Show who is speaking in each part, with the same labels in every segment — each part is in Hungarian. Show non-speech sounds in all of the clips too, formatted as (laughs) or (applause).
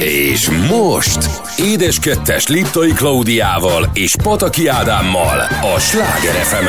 Speaker 1: És most Édes Kettes Liptai Klaudiával és Pataki Ádámmal a Sláger fm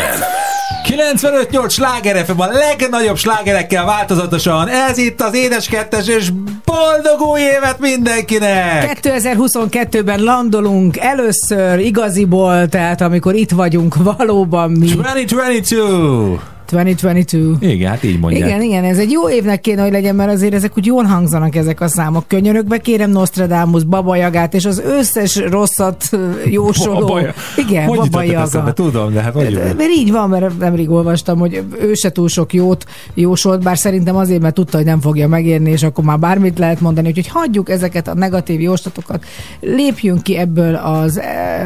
Speaker 2: 95-8 sláger FM a legnagyobb slágerekkel változatosan. Ez itt az Édes Kettes, és boldog új évet mindenkinek!
Speaker 3: 2022-ben landolunk először igaziból, tehát amikor itt vagyunk valóban mi.
Speaker 2: 2022!
Speaker 3: 2022.
Speaker 2: Igen, hát így mondják.
Speaker 3: Igen, igen, ez egy jó évnek kéne, hogy legyen, mert azért ezek úgy jól hangzanak ezek a számok. Könyörökbe kérem Nostradamus, Baba Jagát, és az összes rosszat jósoló.
Speaker 2: Baba,
Speaker 3: igen,
Speaker 2: hogy
Speaker 3: Baba Jaga.
Speaker 2: Eszembe? Tudom, de hát hogy
Speaker 3: de, Mert így van, mert nemrég olvastam, hogy ő se túl sok jót jósolt, bár szerintem azért, mert tudta, hogy nem fogja megérni, és akkor már bármit lehet mondani, úgyhogy hagyjuk ezeket a negatív jóslatokat, lépjünk ki ebből az e,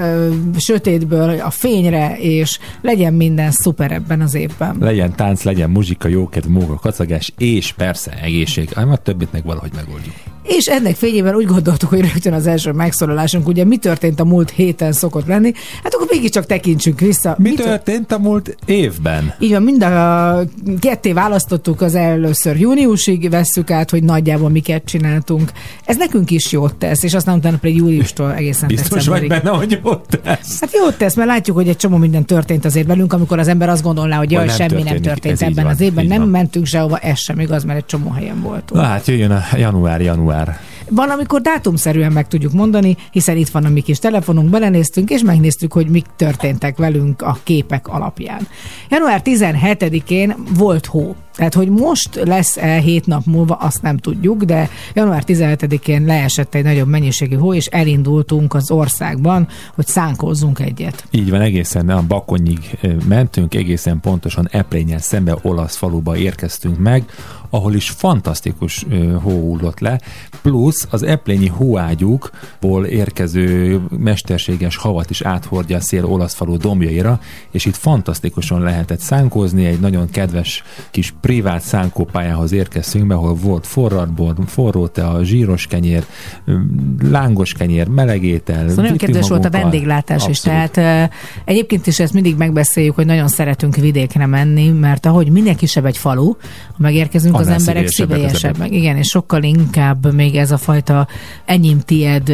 Speaker 3: sötétből a fényre, és legyen minden szuper ebben az évben
Speaker 2: legyen tánc, legyen muzsika, jókedv, móka, kacagás, és persze egészség. Ám a többit meg valahogy megoldjuk.
Speaker 3: És ennek fényében úgy gondoltuk, hogy rögtön az első megszólalásunk, ugye mi történt a múlt héten szokott lenni, hát akkor mégiscsak tekintsünk vissza.
Speaker 2: Mi, mi történt a múlt évben?
Speaker 3: Így van, mind a ketté választottuk az először júniusig, vesszük át, hogy nagyjából miket csináltunk. Ez nekünk is jót tesz, és aztán utána pedig júliustól egészen
Speaker 2: Biztos vagy benne, hogy jót tesz?
Speaker 3: Hát jót tesz, mert látjuk, hogy egy csomó minden történt azért velünk, amikor az ember azt gondolná, hogy jaj, semmi történik. nem történt ez ebben van, az évben, nem van. mentünk sehova, ez sem igaz, mert egy csomó helyen voltunk.
Speaker 2: Na hát jöjjön a január, január.
Speaker 3: Van, amikor dátumszerűen meg tudjuk mondani, hiszen itt van a mi kis telefonunk, belenéztünk, és megnéztük, hogy mik történtek velünk a képek alapján. Január 17-én volt hó. Tehát, hogy most lesz-e hét nap múlva, azt nem tudjuk, de január 17-én leesett egy nagyobb mennyiségű hó, és elindultunk az országban, hogy szánkózzunk egyet.
Speaker 2: Így van, egészen a Bakonyig mentünk, egészen pontosan Eplényen szembe olasz faluba érkeztünk meg, ahol is fantasztikus hó hullott le, plusz az eplényi hóágyúkból érkező mesterséges havat is áthordja a szél olasz falu dombjaira, és itt fantasztikusan lehetett szánkózni, egy nagyon kedves kis privát szánkópályához érkeztünk be, ahol volt forradbor, forró a zsíros kenyér, lángos kenyér, melegétel.
Speaker 3: Szóval nagyon kedves volt a vendéglátás Abszolút. is, tehát egyébként is ezt mindig megbeszéljük, hogy nagyon szeretünk vidékre menni, mert ahogy minél kisebb egy falu, ha megérkezünk, Annál az emberek szívélyesebbek. Igen, és sokkal inkább még ez a fajta enyém tied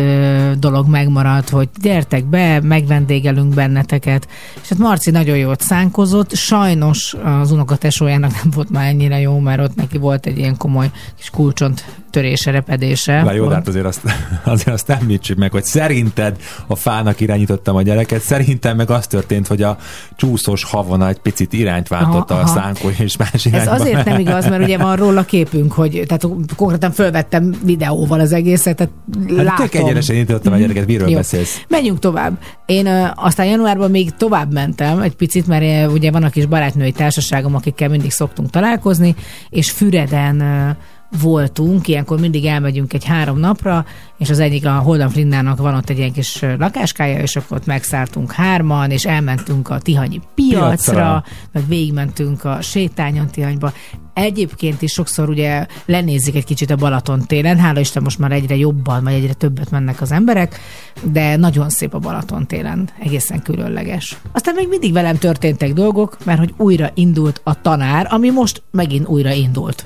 Speaker 3: dolog megmaradt, hogy gyertek be, megvendégelünk benneteket. És hát Marci nagyon jót szánkozott, sajnos az unokatesójának nem volt már ennyire jó, mert ott neki volt egy ilyen komoly kis kulcsont törése, repedése.
Speaker 2: Na jó, de hát azért azt, (laughs) azért azt említsük meg, hogy szerinted a fának irányítottam a gyereket, szerintem meg az történt, hogy a csúszós havona egy picit irányt váltotta aha, a szánkó és más irányba.
Speaker 3: Ez azért nem igaz, mert ugye van róla képünk, hogy tehát konkrétan fölvettem videóval az egészet, tehát hát látom.
Speaker 2: tök egyenesen indítottam a gyereket, miről Jó. beszélsz?
Speaker 3: Menjünk tovább. Én uh, aztán januárban még tovább mentem egy picit, mert uh, ugye van a kis barátnői társaságom, akikkel mindig szoktunk találkozni, és Füreden uh, voltunk, ilyenkor mindig elmegyünk egy három napra, és az egyik a Holdan Flinnának van ott egy ilyen kis lakáskája, és akkor ott megszálltunk hárman, és elmentünk a Tihanyi piacra, piacra. meg végigmentünk a sétányon Tihanyba. Egyébként is sokszor ugye lenézik egy kicsit a Balaton télen, hála Isten most már egyre jobban, vagy egyre többet mennek az emberek, de nagyon szép a Balaton télen, egészen különleges. Aztán még mindig velem történtek dolgok, mert hogy újra indult a tanár, ami most megint újra indult.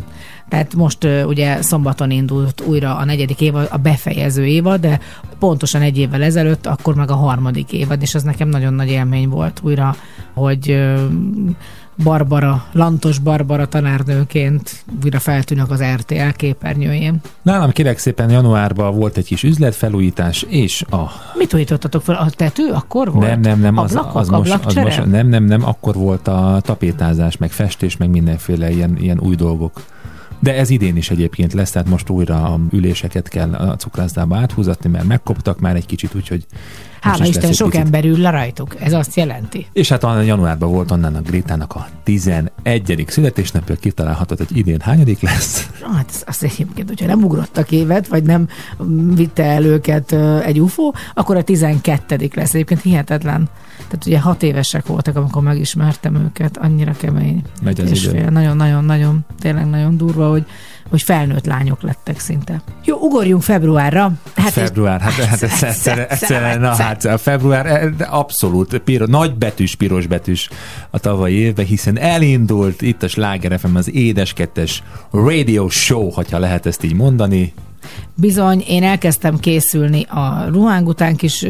Speaker 3: Tehát most ugye szombaton indult újra a negyedik évad, a befejező évad, de pontosan egy évvel ezelőtt, akkor meg a harmadik évad, és ez nekem nagyon nagy élmény volt újra, hogy Barbara, Lantos Barbara tanárnőként újra feltűnök az RTL képernyőjén.
Speaker 2: Nálam kérek szépen januárban volt egy kis üzletfelújítás, és a...
Speaker 3: Mit újítottatok fel? A tető akkor volt?
Speaker 2: Nem, nem, nem.
Speaker 3: Az, Ablakok,
Speaker 2: az, most, az most, nem, nem, nem, akkor volt a tapétázás, meg festés, meg mindenféle ilyen, ilyen új dolgok. De ez idén is egyébként lesz, tehát most újra a üléseket kell a cukrászdába áthúzatni, mert megkoptak már egy kicsit, úgyhogy
Speaker 3: Hála Isten, sok picit. ember ül le rajtuk. Ez azt jelenti.
Speaker 2: És hát a januárban volt onnan a Grétának a 11. születésnapja, kitalálhatod, hogy idén hányadik lesz?
Speaker 3: Hát azt egyébként, hogyha nem ugrottak évet, vagy nem vitte el őket egy UFO, akkor a 12. lesz. Egyébként hihetetlen. Tehát ugye hat évesek voltak, amikor megismertem őket, annyira kemény.
Speaker 2: Megy az idő.
Speaker 3: Nagyon-nagyon-nagyon, tényleg nagyon durva, hogy hogy felnőtt lányok lettek szinte. Jó, ugorjunk februárra.
Speaker 2: Hát február, hát, hát egyszerűen, egyszerűen, na hát a február eh, abszolút piro, nagy betűs, piros betűs a tavalyi évben, hiszen elindult itt a Sláger FM az édeskettes radio show, hogyha lehet ezt így mondani.
Speaker 3: Bizony, én elkezdtem készülni a ruháng után kis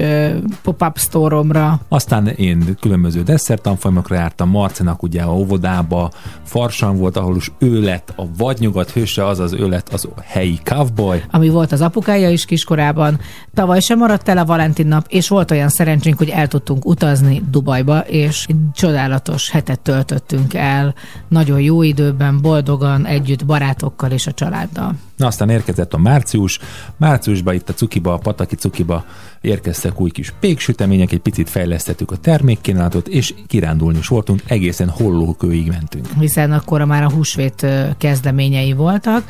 Speaker 3: pop-up store
Speaker 2: Aztán én különböző desszertanfolyamokra jártam, Marcinak ugye a óvodába, Farsan volt, ahol is ő lett a vadnyugat hőse, azaz ő lett az helyi cowboy.
Speaker 3: Ami volt az apukája is kiskorában. Tavaly sem maradt el a Valentin nap, és volt olyan szerencsénk, hogy el tudtunk utazni Dubajba, és egy csodálatos hetet töltöttünk el, nagyon jó időben, boldogan, együtt barátokkal és a családdal.
Speaker 2: Na aztán érkezett a március. Márciusban itt a Cukiba, a Pataki Cukiba érkeztek új kis péksütemények, egy picit fejlesztettük a termékkínálatot, és kirándulni is voltunk, egészen hollókőig mentünk.
Speaker 3: Hiszen akkor már a húsvét kezdeményei voltak,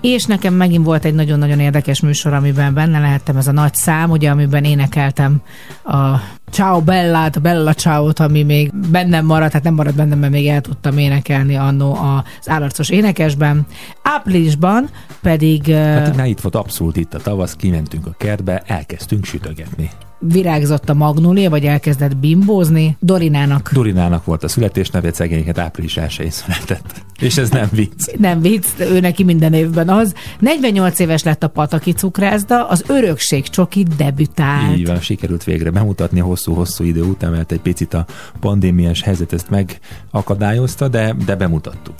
Speaker 3: és nekem megint volt egy nagyon-nagyon érdekes műsor, amiben benne lehettem ez a nagy szám, ugye, amiben énekeltem a Ciao Bellát, Bella ciao ami még bennem maradt, tehát nem maradt bennem, mert még el tudtam énekelni annó az állarcos énekesben. Áprilisban pedig...
Speaker 2: Hát na, itt volt abszolút itt a tavasz, kimentünk a kertbe, elkezdtünk sütögetni
Speaker 3: virágzott a magnólia, vagy elkezdett bimbózni. Dorinának.
Speaker 2: Dorinának volt a születésneve, szegényeket április 1 született. És ez nem vicc.
Speaker 3: Nem vicc, ő neki minden évben az. 48 éves lett a Pataki cukrászda, az örökség csoki debütált.
Speaker 2: Így van, sikerült végre bemutatni hosszú-hosszú idő után, mert egy picit a pandémiás helyzet ezt megakadályozta, de, de bemutattuk.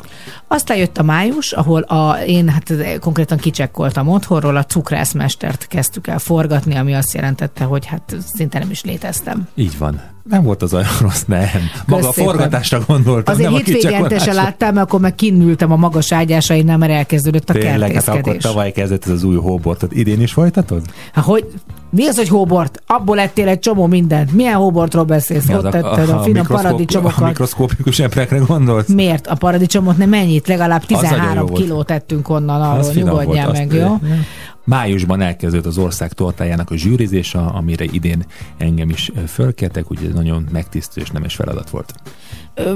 Speaker 3: Aztán jött a május, ahol a, én hát konkrétan kicsekkoltam otthonról, a cukrászmestert kezdtük el forgatni, ami azt jelentette, hogy hát szinte nem is léteztem.
Speaker 2: Így van. Nem volt az olyan rossz, nem. Maga a forgatásra gondoltam,
Speaker 3: Azért
Speaker 2: nem
Speaker 3: hétvégente se láttam, akkor meg kinültem a magas ágyásainál, mert elkezdődött a Tényleg, hát
Speaker 2: akkor tavaly kezdett ez az új hóbortot. Idén is folytatod?
Speaker 3: Hát hogy, mi az, hogy hóbort? Abból lettél egy csomó mindent. Milyen hóbortról beszélsz? Ott tetted a, a, a finom paradicsomokat. A
Speaker 2: mikroszkópikus eprekre gondolsz?
Speaker 3: Miért? A paradicsomot nem mennyit? Legalább 13 kilót tettünk onnan, arról nyugodjál meg, jó?
Speaker 2: Májusban elkezdődött az ország tortájának a zsűrizése, amire idén engem is fölkértek, úgyhogy ez nagyon megtisztő és nemes feladat volt.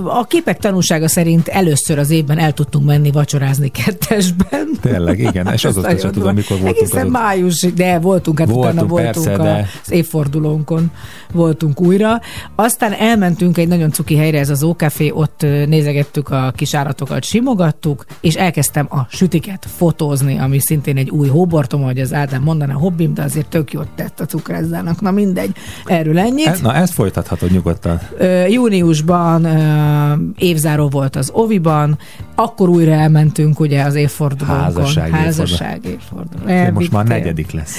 Speaker 3: A képek tanúsága szerint először az évben el tudtunk menni vacsorázni kettesben.
Speaker 2: Tényleg, igen, (laughs) és az azt tudom, amikor voltunk.
Speaker 3: Egészen az május, de voltunk, hát voltunk, utána voltunk persze, a, de... az évfordulónkon voltunk újra. Aztán elmentünk egy nagyon cuki helyre, ez az Ókafé, ott nézegettük a kis állatokat, simogattuk, és elkezdtem a sütiket fotózni, ami szintén egy új hóbortom, hogy az Ádám mondaná hobbim, de azért tök jót tett a cukrászdának. Na mindegy, erről ennyit. E,
Speaker 2: na ezt folytathatod nyugodtan.
Speaker 3: Ö, júniusban évzáró volt az Oviban, akkor újra elmentünk ugye az évfordulónkon.
Speaker 2: Házasság,
Speaker 3: Házasság évforduló. évforduló.
Speaker 2: Most már negyedik lesz.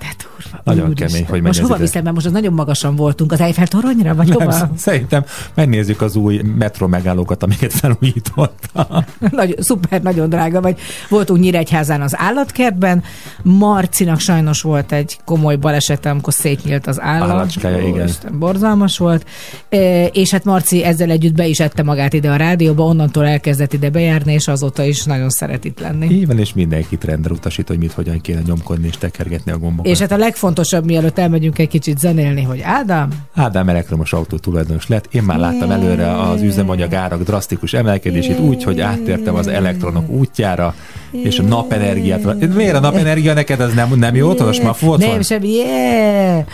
Speaker 3: De durva.
Speaker 2: Nagyon Úr kemény, hogy
Speaker 3: Most hova viszem, mert most az nagyon magasan voltunk, az Eiffel toronyra, vagy hova? Nem, (laughs)
Speaker 2: szerintem megnézzük az új metro megállókat, amiket felújította. (laughs)
Speaker 3: Nagy, szuper, nagyon drága vagy. Voltunk Nyíregyházán az állatkertben, Marcinak sajnos volt egy komoly baleset, amikor szétnyílt az állat.
Speaker 2: Állacskája, igen. Isten,
Speaker 3: borzalmas volt. E, és hát Marci ezzel együtt be is ette magát ide a rádióba, onnantól elkezdett ide bejárni, és azóta is nagyon szeret itt lenni.
Speaker 2: Így van, és mindenkit rendre utasít, hogy mit hogyan kéne nyomkodni és tekergetni a gombokat.
Speaker 3: És hát a legfontosabb, mielőtt elmegyünk egy kicsit zenélni, hogy Ádám?
Speaker 2: Ádám elektromos autó tulajdonos lett. Én már láttam előre az üzemanyag árak drasztikus emelkedését úgy, hogy áttértem az elektronok útjára, és a napenergiát. Miért a napenergia neked ez nem, nem jó? Tudod, már volt
Speaker 3: Nem, sem, yeah.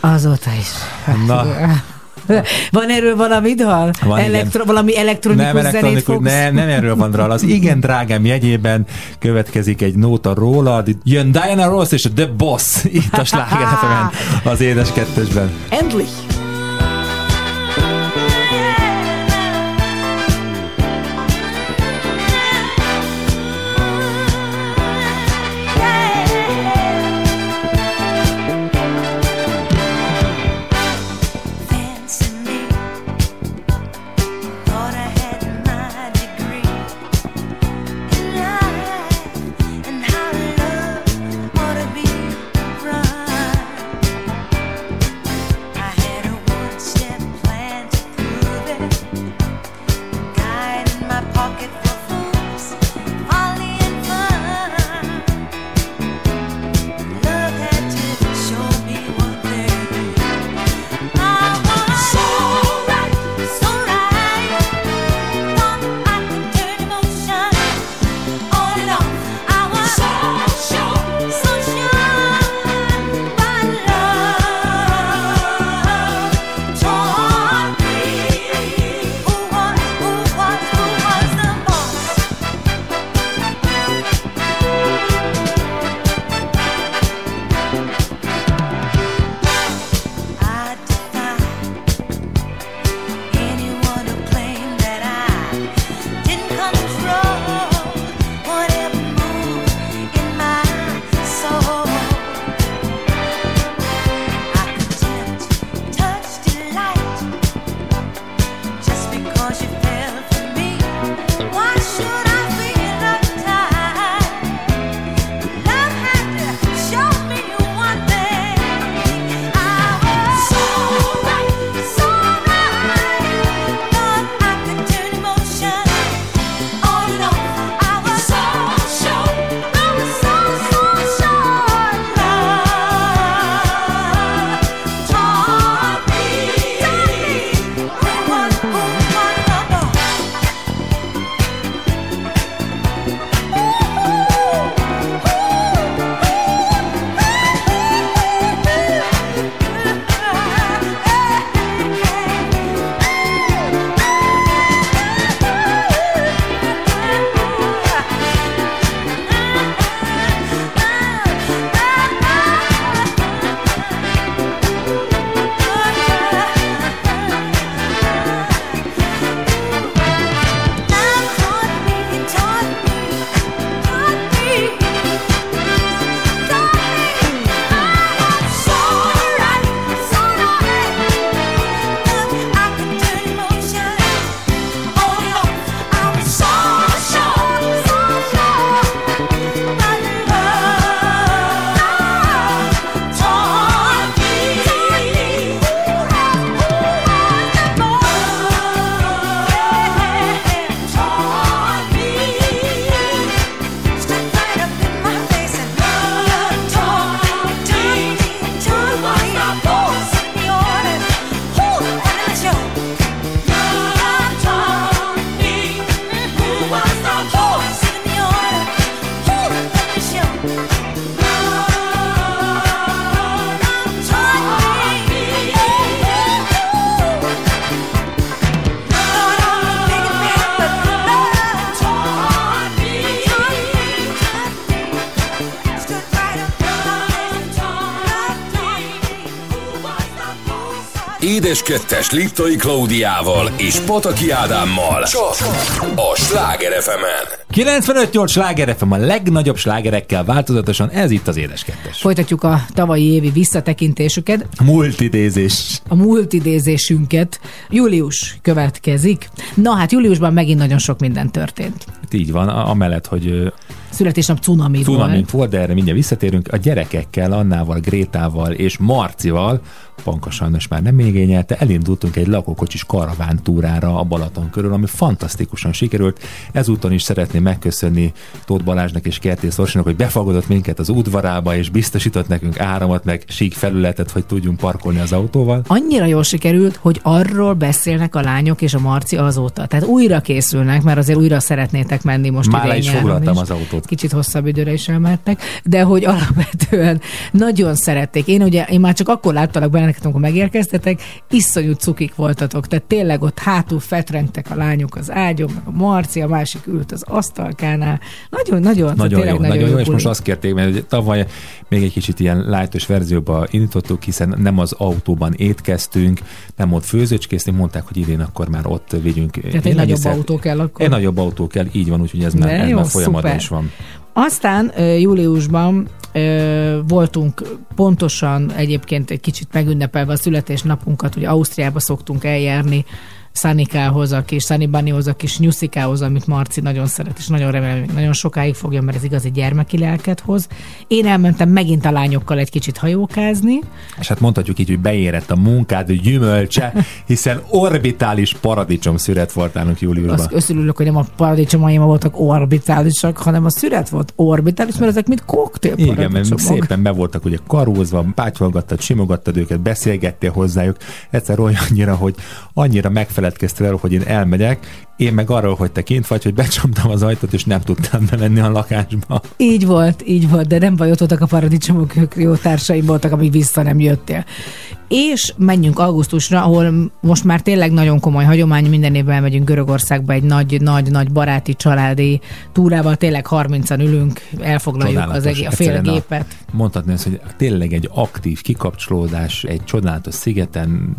Speaker 3: Azóta is. Na, (laughs) van erről valami dal? Van, Elektro, valami elektronikus, nem, elektronikus
Speaker 2: nem, nem erről van dal. Az igen drágám jegyében következik egy nóta róla. Jön Diana Ross és a The Boss itt a Sláger az édes kettesben.
Speaker 3: Endlich!
Speaker 1: Édes Kettes Liptai Klaudiával és Pataki Ádámmal. Csak a Sláger fm
Speaker 2: 95-8 Sláger FM a legnagyobb slágerekkel változatosan, ez itt az Édes Kettes.
Speaker 3: Folytatjuk a tavalyi évi visszatekintésüket.
Speaker 2: Multidézés.
Speaker 3: A multidézésünket. Július következik. Na hát júliusban megint nagyon sok minden történt.
Speaker 2: Így van, amellett, hogy
Speaker 3: születésnap cunami,
Speaker 2: cunami volt. volt, de erre mindjárt visszatérünk. A gyerekekkel, Annával, Grétával és Marcival Panka sajnos már nem igényelte, elindultunk egy lakókocsis karavántúrára a Balaton körül, ami fantasztikusan sikerült. Ezúton is szeretném megköszönni Tóth Balázsnak és Kertész Orsinak, hogy befogadott minket az udvarába, és biztosított nekünk áramot, meg sík felületet, hogy tudjunk parkolni az autóval.
Speaker 3: Annyira jól sikerült, hogy arról beszélnek a lányok és a Marci azóta. Tehát újra készülnek, mert azért újra szeretnétek menni most
Speaker 2: Már is foglaltam az autót.
Speaker 3: Kicsit hosszabb időre is elmertek, de hogy alapvetően nagyon szerették. Én ugye, én már csak akkor láttalak benne benneteket, amikor megérkeztetek, iszonyú cukik voltatok. Tehát tényleg ott hátul fetrengtek a lányok az ágyon, meg a Marci, a másik ült az asztalkánál. Nagyon, nagyon,
Speaker 2: nagyon jó, nagyon, jó, jó, és most azt kérték, mert tavaly még egy kicsit ilyen lájtos verzióba indítottuk, hiszen nem az autóban étkeztünk, nem ott főzőcskéztünk, mondták, hogy idén akkor már ott vigyünk.
Speaker 3: Tehát egy nagyobb autó kell akkor?
Speaker 2: Egy nagyobb autó kell, így van, úgyhogy ez már, ez jó, már folyamatban is van.
Speaker 3: Aztán júliusban voltunk pontosan egyébként egy kicsit megünnepelve a születésnapunkat, ugye Ausztriába szoktunk eljárni Szanikához, a kis Sunny Bunnyhoz, a kis Nyuszikához, amit Marci nagyon szeret, és nagyon remélem, nagyon sokáig fogja, mert ez igazi gyermeki lelket hoz. Én elmentem megint a lányokkal egy kicsit hajókázni.
Speaker 2: És hát mondhatjuk így, hogy beérett a munkád gyümölcse, (laughs) hiszen orbitális paradicsom szüret volt nálunk júliusban. Azt
Speaker 3: összülülök, hogy nem a paradicsomaim voltak orbitálisak, hanem a szüret volt orbitális, mert ezek mind koktél
Speaker 2: Igen, mert szépen be voltak ugye karózva, pátyolgattad, simogattad őket, beszélgettél hozzájuk, egyszer olyannyira, hogy annyira megfelelő feledkeztél el, hogy én elmegyek, én meg arról, hogy te kint vagy, hogy becsomtam az ajtót, és nem tudtam bemenni a lakásba.
Speaker 3: Így volt, így volt, de nem baj, ott voltak a paradicsomok, ők jó társaim voltak, amíg vissza nem jöttél. És menjünk augusztusra, ahol most már tényleg nagyon komoly hagyomány, minden évben megyünk Görögországba egy nagy, nagy, nagy baráti, családi túrával, tényleg 30-an ülünk, elfoglaljuk csodálatos, az egész, a fél gépet.
Speaker 2: Mondhatni azt, hogy tényleg egy aktív kikapcsolódás, egy csodálatos szigeten,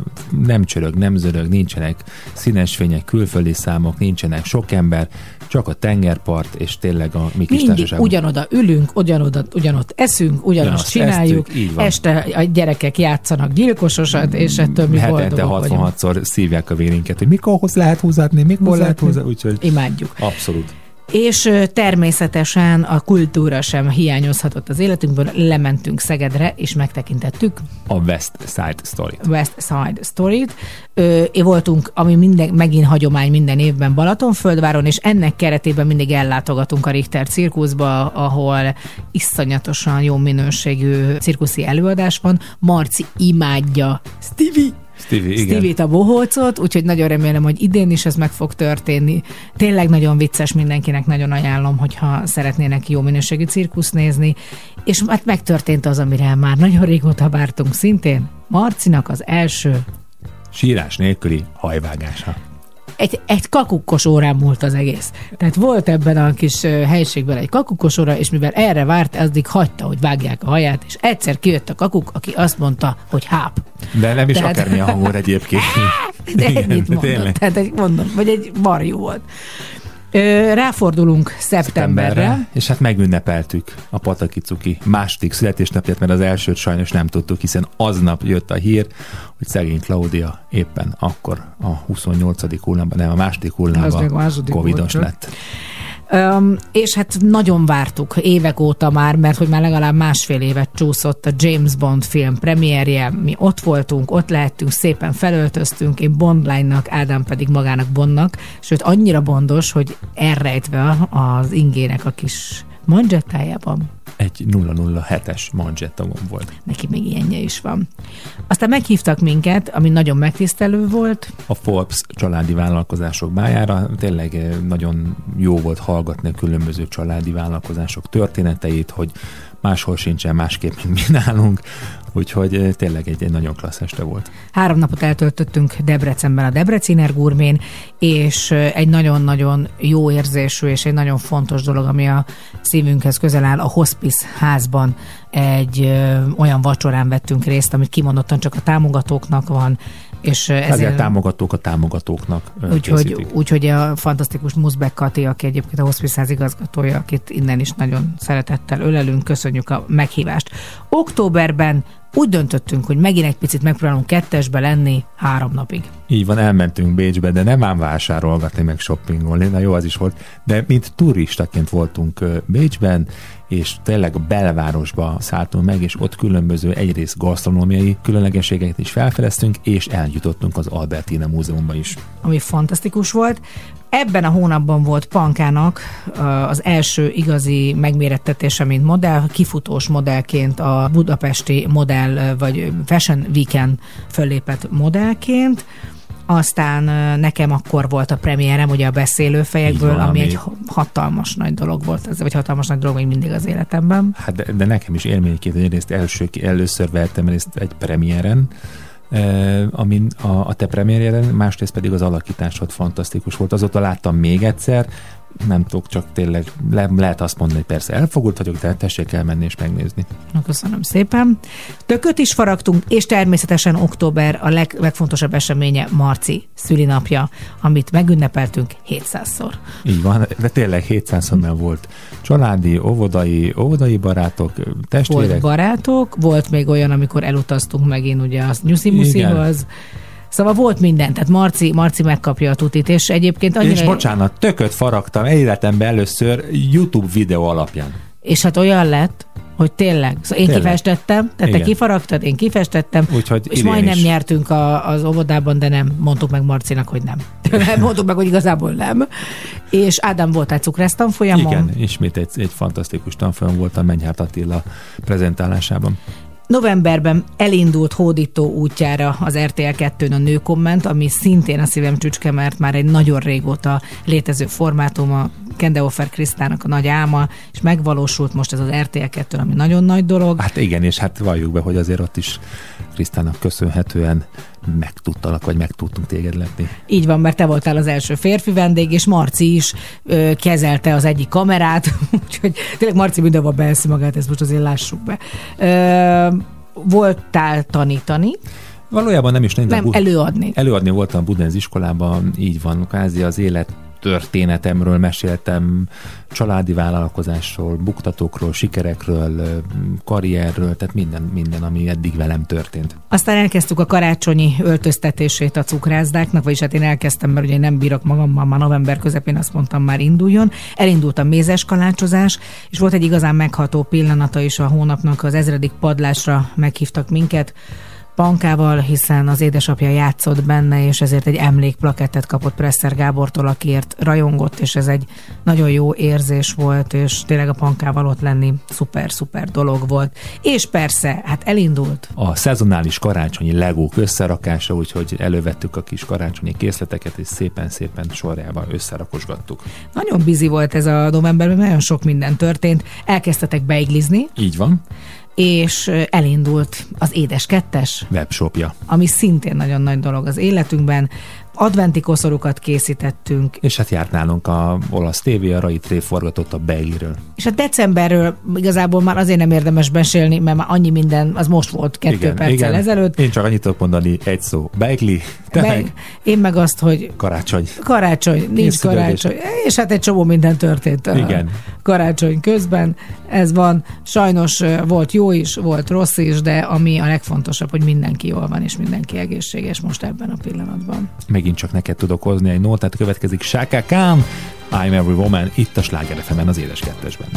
Speaker 2: nem csörög, nem zörög, nincsenek színes fények, külföldi számok, számok, nincsenek sok ember, csak a tengerpart, és tényleg a mi kis
Speaker 3: Mindig ugyanoda ülünk, ugyanoda, ugyanott eszünk, ugyanazt csináljuk, esztük, este a gyerekek játszanak gyilkososat, és ettől mi
Speaker 2: Hetente 66-szor szívják a vérinket, hogy mikorhoz lehet húzatni, mikor lehet húzatni, úgyhogy
Speaker 3: imádjuk.
Speaker 2: Abszolút.
Speaker 3: És természetesen a kultúra sem hiányozhatott az életünkből. Lementünk Szegedre, és megtekintettük
Speaker 2: a West Side Story-t.
Speaker 3: West Side Story-t. É, voltunk, ami minden, megint hagyomány minden évben Balatonföldváron, és ennek keretében mindig ellátogatunk a Richter cirkuszba, ahol iszonyatosan jó minőségű cirkuszi előadás van. Marci imádja Stevie
Speaker 2: Stevie, igen.
Speaker 3: Stevie-t a bohócot, úgyhogy nagyon remélem, hogy idén is ez meg fog történni. Tényleg nagyon vicces, mindenkinek nagyon ajánlom, hogyha szeretnének jó minőségű cirkusz nézni. És hát megtörtént az, amire már nagyon régóta vártunk szintén. Marcinak az első
Speaker 2: sírás nélküli hajvágása
Speaker 3: egy, egy kakukkos órán múlt az egész. Tehát volt ebben a kis helyiségben egy kakukkos óra, és mivel erre várt, addig hagyta, hogy vágják a haját, és egyszer kijött a kakuk, aki azt mondta, hogy háp.
Speaker 2: De nem is Tehát... akármi a hangor egyébként. (laughs)
Speaker 3: De ennyit mondott. Tényleg. Tehát egy, mondom, vagy egy barjú volt. Ráfordulunk szeptemberre. szeptemberre.
Speaker 2: És hát megünnepeltük a Pataki Cuki második születésnapját, mert az elsőt sajnos nem tudtuk, hiszen aznap jött a hír, hogy szegény Claudia éppen akkor a 28. hullámban, nem a második hullámban covidos lett.
Speaker 3: Um, és hát nagyon vártuk évek óta már, mert hogy már legalább másfél évet csúszott a James Bond film premierje, mi ott voltunk, ott lehettünk, szépen felöltöztünk, én Bondline-nak, Ádám pedig magának Bondnak, sőt annyira bondos, hogy elrejtve az ingének a kis manzsettájában.
Speaker 2: Egy 007-es manzsetta volt.
Speaker 3: Neki még ilyenje is van. Aztán meghívtak minket, ami nagyon megtisztelő volt.
Speaker 2: A Forbes családi vállalkozások bájára tényleg eh, nagyon jó volt hallgatni a különböző családi vállalkozások történeteit, hogy máshol sincsen másképp, mint mi nálunk, úgyhogy eh, tényleg egy, egy nagyon klassz este volt.
Speaker 3: Három napot eltöltöttünk Debrecenben a Debreciner Gurmén, és eh, egy nagyon-nagyon jó érzésű és egy nagyon fontos dolog, ami a szívünkhez közel áll, a hospice házban egy ö, olyan vacsorán vettünk részt, amit kimondottan csak a támogatóknak van,
Speaker 2: És ezért, ezért támogatók a támogatóknak
Speaker 3: Úgyhogy úgy, a fantasztikus Muszbek Kati, aki egyébként a hospice igazgatója, akit innen is nagyon szeretettel ölelünk, köszönjük a meghívást. Októberben úgy döntöttünk, hogy megint egy picit megpróbálunk kettesbe lenni három napig.
Speaker 2: Így van, elmentünk Bécsbe, de nem ám vásárolgatni, meg shoppingolni, na jó, az is volt, de mint turistaként voltunk Bécsben, és tényleg a belvárosba szálltunk meg, és ott különböző egyrészt gasztronómiai különlegességeket is felfedeztünk, és eljutottunk az Albertina Múzeumba is.
Speaker 3: Ami fantasztikus volt. Ebben a hónapban volt Pankának az első igazi megmérettetése, mint modell, kifutós modellként a budapesti modell, vagy Fashion Weekend föllépett modellként aztán nekem akkor volt a premierem, ugye a beszélőfejekből, van, ami, ami egy hatalmas nagy dolog volt, ez, vagy hatalmas nagy dolog még mindig az életemben.
Speaker 2: Hát de, de nekem is élményként, hogy egyrészt első, először vettem részt egy premiéren, amin a, a te premierjelen, másrészt pedig az alakítás volt fantasztikus volt. Azóta láttam még egyszer, nem tudok csak tényleg, le, lehet azt mondani, hogy persze elfogult vagyok, de tessék elmenni és megnézni.
Speaker 3: Köszönöm szépen. Tököt is faragtunk, és természetesen október a leg, legfontosabb eseménye Marci szülinapja, amit megünnepeltünk 700-szor.
Speaker 2: Így van, de tényleg 700-szor volt családi, óvodai, óvodai barátok, testvérek.
Speaker 3: Volt barátok, volt még olyan, amikor elutaztunk megint ugye az nyuszi muszihoz Szóval volt minden, tehát Marci, Marci megkapja a tutit, és egyébként
Speaker 2: annyira... És bocsánat, tököt faragtam életemben először YouTube videó alapján.
Speaker 3: És hát olyan lett, hogy tényleg. Szóval én tényleg. kifestettem, tehát Igen. te kifaragtad, én kifestettem, Úgyhogy és majdnem is. nyertünk a, az óvodában, de nem mondtuk meg Marcinak, hogy nem. (laughs) mondtuk meg, hogy igazából nem. És Ádám volt egy cukrász tanfolyamon.
Speaker 2: Igen, ismét egy, egy fantasztikus tanfolyam volt a Mennyhárt Attila prezentálásában.
Speaker 3: Novemberben elindult hódító útjára az RTL 2 a nőkomment, ami szintén a szívem csücske, mert már egy nagyon régóta létező formátum, a Kendeofer Krisztának a nagy álma, és megvalósult most ez az RTL 2 ami nagyon nagy dolog.
Speaker 2: Hát igen, és hát valljuk be, hogy azért ott is Krisztának köszönhetően megtudtalak, vagy meg tudtunk téged letni.
Speaker 3: Így van, mert te voltál az első férfi vendég, és Marci is ö, kezelte az egyik kamerát, (laughs) úgyhogy tényleg Marci mindenhol beeszi magát, ezt most azért lássuk be. Ö, voltál tanítani,
Speaker 2: Valójában nem is
Speaker 3: nem, nem előadni.
Speaker 2: Előadni voltam Budenz iskolában, így van, kázi az élet történetemről meséltem, családi vállalkozásról, buktatókról, sikerekről, karrierről, tehát minden, minden, ami eddig velem történt.
Speaker 3: Aztán elkezdtük a karácsonyi öltöztetését a cukrászdáknak, vagyis hát én elkezdtem, mert ugye nem bírok magammal, már november közepén azt mondtam már induljon. Elindult a mézes kalácsozás, és volt egy igazán megható pillanata is a hónapnak, az ezredik padlásra meghívtak minket, Pankával, hiszen az édesapja játszott benne, és ezért egy emlékplakettet kapott Presser Gábortól, akiért rajongott, és ez egy nagyon jó érzés volt, és tényleg a Pankával ott lenni szuper-szuper dolog volt. És persze, hát elindult.
Speaker 2: A szezonális karácsonyi legók összerakása, úgyhogy elővettük a kis karácsonyi készleteket, és szépen-szépen sorjában összerakosgattuk.
Speaker 3: Nagyon bizi volt ez a novemberben, nagyon sok minden történt. Elkezdtetek beiglizni.
Speaker 2: Így van
Speaker 3: és elindult az Édes Kettes
Speaker 2: webshopja,
Speaker 3: ami szintén nagyon nagy dolog az életünkben adventi koszorukat készítettünk.
Speaker 2: És hát járt nálunk a olasz tévé, a Rai Tré forgatott a Beiliről.
Speaker 3: És a decemberről igazából már azért nem érdemes beszélni, mert már annyi minden, az most volt kettő igen, perccel igen. ezelőtt.
Speaker 2: Én csak annyit tudok mondani, egy szó. Beigli, te Be- meg...
Speaker 3: Én meg azt, hogy...
Speaker 2: Karácsony.
Speaker 3: Karácsony, nincs karácsony. És hát egy csomó minden történt igen. karácsony közben. Ez van. Sajnos volt jó is, volt rossz is, de ami a legfontosabb, hogy mindenki jól van, és mindenki egészséges most ebben a pillanatban.
Speaker 2: Meg megint csak neked tudok hozni egy nótát, következik Shaka Khan, I'm Every Woman, itt a Sláger az Édes Kettesben.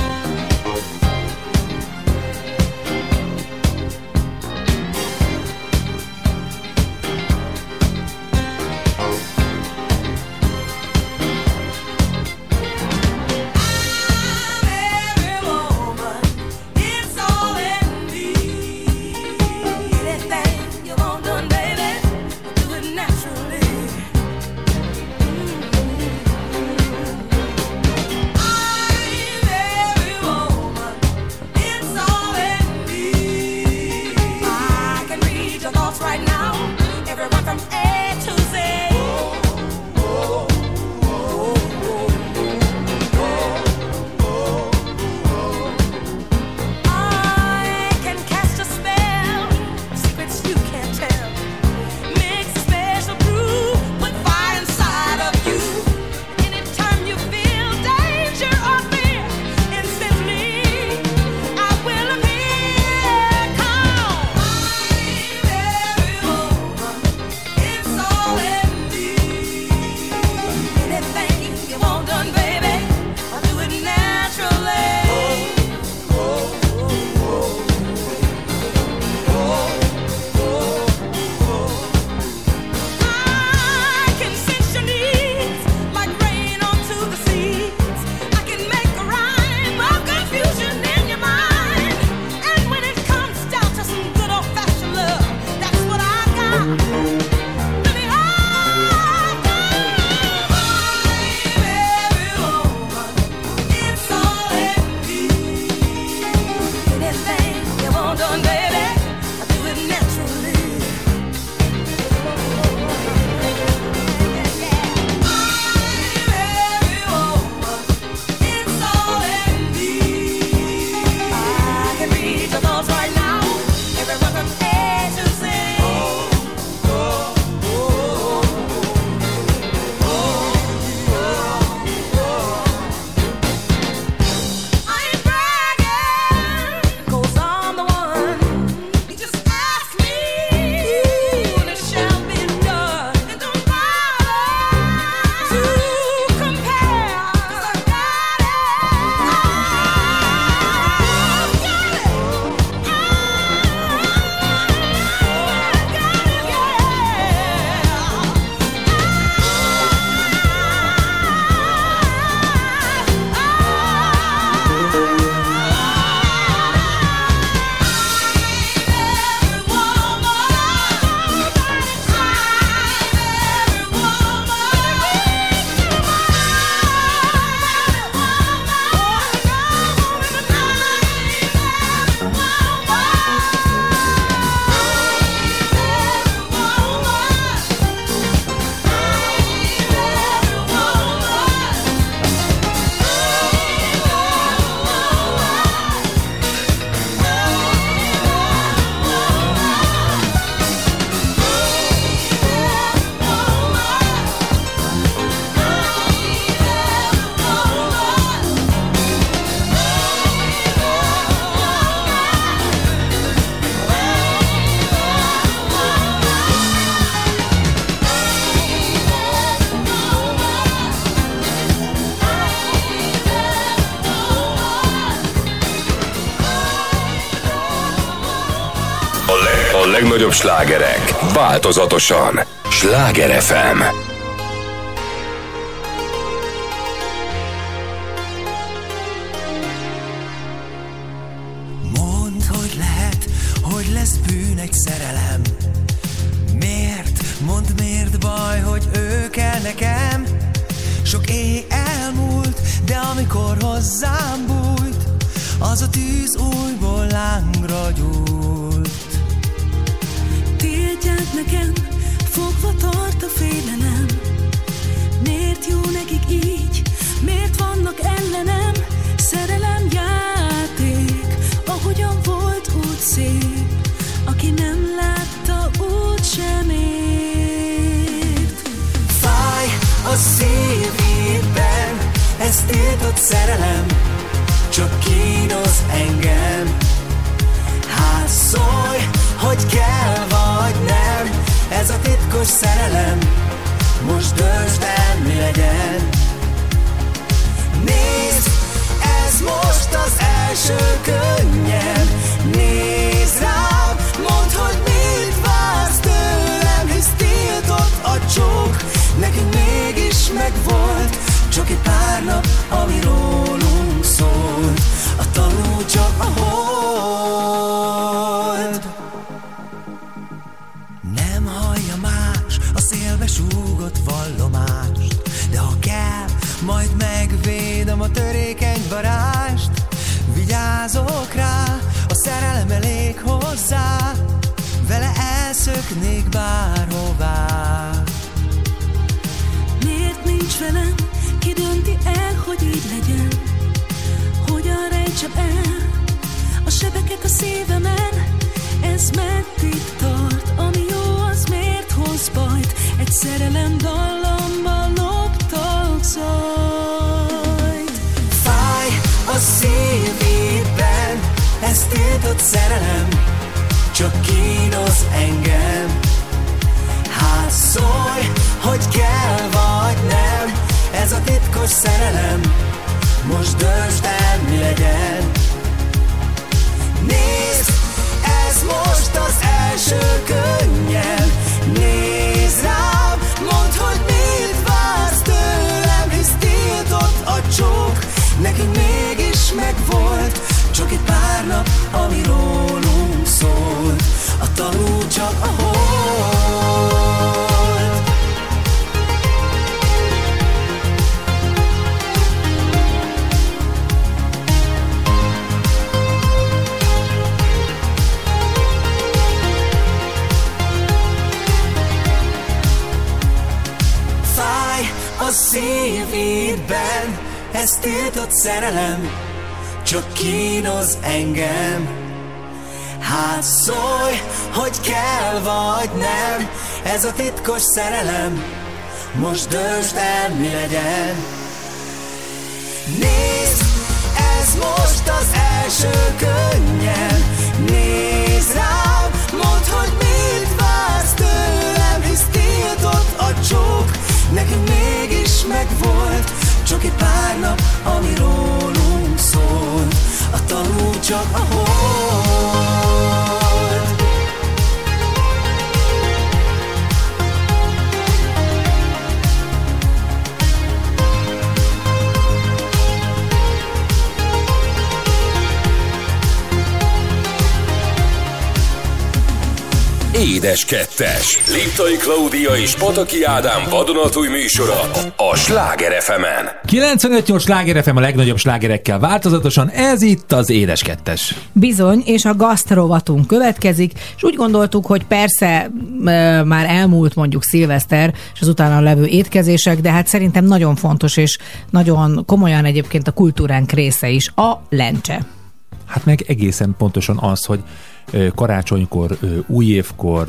Speaker 1: Legnagyobb slágerek változatosan. Sláger FM.
Speaker 4: Szólj, hogy kell vagy nem. Ez a titkos szerelem. Most döntsd el, mi legyen? Nézd, ez most az első könnyed Nézd rám, mondd, hogy mit vársz tőlem Hisz tiltott a csók, nekünk mégis megvolt Csak egy pár nap, ami rólunk szólt. A tanú csak a hold súgott vallomást. De ha kell, majd megvédem a törékeny varást Vigyázok rá, a szerelem elég hozzá. Vele elszöknék bárhová.
Speaker 5: Miért nincs velem, ki dönti el, hogy így legyen? Hogyan rejtsem el a sebeket a szívemen? Ez meddig tart, ami hoz bajt egy szerelem dallamban loptak zajt.
Speaker 4: Fáj a szívében, ez tiltott szerelem Csak kínos engem. Hát szólj, hogy kell vagy nem Ez a titkos szerelem Most döntsd el, mi legyen. Nézd, ez most az első könnyed megvolt. Csak egy pár nap, ami rólunk szól, A tanú csak a Fáj a szívédben, ez tiltott szerelem. Csak kínoz engem. Hát szólj, hogy kell vagy nem Ez a titkos szerelem. Most döntsd el, mi legyen. Nézd, ez most az első könnyel Nézd rám, mondd, hogy mit vársz tőlem Hisz tiltott a csók, nekünk mégis megvolt Csak egy pár nap, ami rólunk szólt A tanú csak a hold
Speaker 1: Édes Kettes. Liptai Klaudia és Pataki Ádám vadonatúj műsora a Sláger fm
Speaker 2: 95-8 Sláger FM a legnagyobb slágerekkel változatosan, ez itt az Édes Kettes.
Speaker 3: Bizony, és a gasztrovatunk következik, és úgy gondoltuk, hogy persze e, már elmúlt mondjuk szilveszter, és az utána levő étkezések, de hát szerintem nagyon fontos, és nagyon komolyan egyébként a kultúránk része is, a lencse.
Speaker 2: Hát meg egészen pontosan az, hogy karácsonykor, új évkor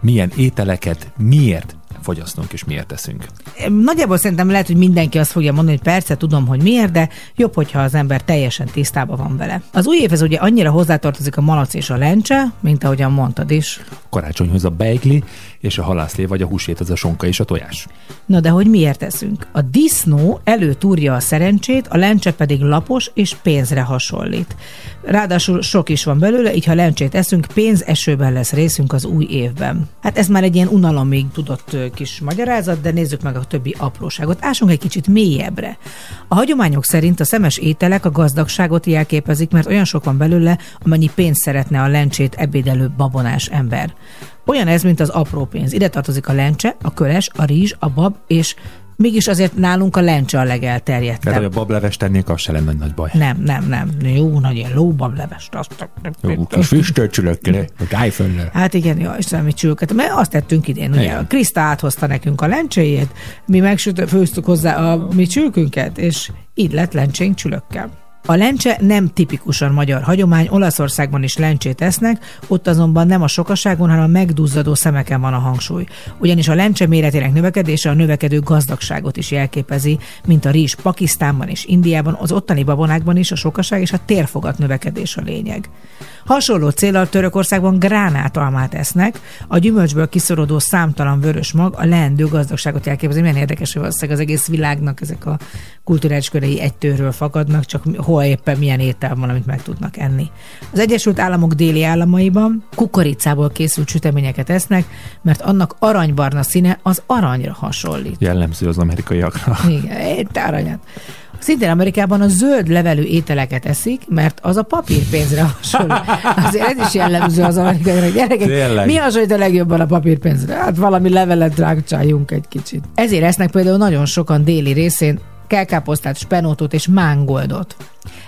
Speaker 2: milyen ételeket miért fogyasztunk és miért teszünk.
Speaker 3: Nagyjából szerintem lehet, hogy mindenki azt fogja mondani, hogy persze tudom, hogy miért, de jobb, hogyha az ember teljesen tisztában van vele. Az új évhez ugye annyira hozzátartozik a malac és a lencse, mint ahogyan mondtad is.
Speaker 2: Karácsonyhoz a beigli, és a halászlé vagy a húsét az a sonka és a tojás.
Speaker 3: Na de hogy miért teszünk? A disznó előtúrja a szerencsét, a lencse pedig lapos és pénzre hasonlít. Ráadásul sok is van belőle, így ha lencsét eszünk, pénzesőben lesz részünk az új évben. Hát ez már egy ilyen unalomig tudott kis magyarázat, de nézzük meg a többi apróságot. Ásunk egy kicsit mélyebbre. A hagyományok szerint a szemes ételek a gazdagságot jelképezik, mert olyan sok van belőle, amennyi pénzt szeretne a lencsét ebédelő babonás ember. Olyan ez, mint az apró pénz. Ide tartozik a lencse, a köles, a rizs, a bab, és mégis azért nálunk a lencse a legelterjedtebb.
Speaker 2: Tehát, hogy a bableves tennék, az se lenne nagy baj.
Speaker 3: Nem, nem, nem. Jó, nagy ilyen lóbablevest. Azt,
Speaker 2: Jó, kis füstölcsülökkel, a gájföllel.
Speaker 3: Hát igen, jó, Istenem, mit csülket. Mert azt tettünk idén, ugye.
Speaker 2: Igen.
Speaker 3: Kriszta áthozta nekünk a lencséjét, mi megsütött, főztük hozzá a mi csülkünket, és így lett lencsénk csülökkel. A lencse nem tipikusan magyar hagyomány, Olaszországban is lencsét esznek, ott azonban nem a sokaságon, hanem a megduzzadó szemeken van a hangsúly. Ugyanis a lencse méretének növekedése a növekedő gazdagságot is jelképezi, mint a rizs Pakisztánban és Indiában, az ottani babonákban is a sokaság és a térfogat növekedés a lényeg. Hasonló célral Törökországban gránátalmát esznek, a gyümölcsből kiszorodó számtalan vörös mag a leendő gazdagságot jelképezi. Milyen érdekes, hogy az egész világnak ezek a kulturális körei egy tőről fakadnak, csak hol éppen milyen étel van, amit meg tudnak enni. Az Egyesült Államok déli államaiban kukoricából készült süteményeket esznek, mert annak aranybarna színe az aranyra hasonlít.
Speaker 2: Jellemző az amerikaiakra. (laughs)
Speaker 3: Igen, itt aranyat. Szintén Amerikában a zöld levelű ételeket eszik, mert az a papírpénzre hasonló. (laughs) Azért ez is jellemző az amerikai gyerekek.
Speaker 2: Tényleg.
Speaker 3: Mi hasonlít a legjobban a papírpénzre? Hát valami levelet rágcsáljunk egy kicsit. Ezért esznek például nagyon sokan déli részén kelkáposztát, spenótot és mángoldot.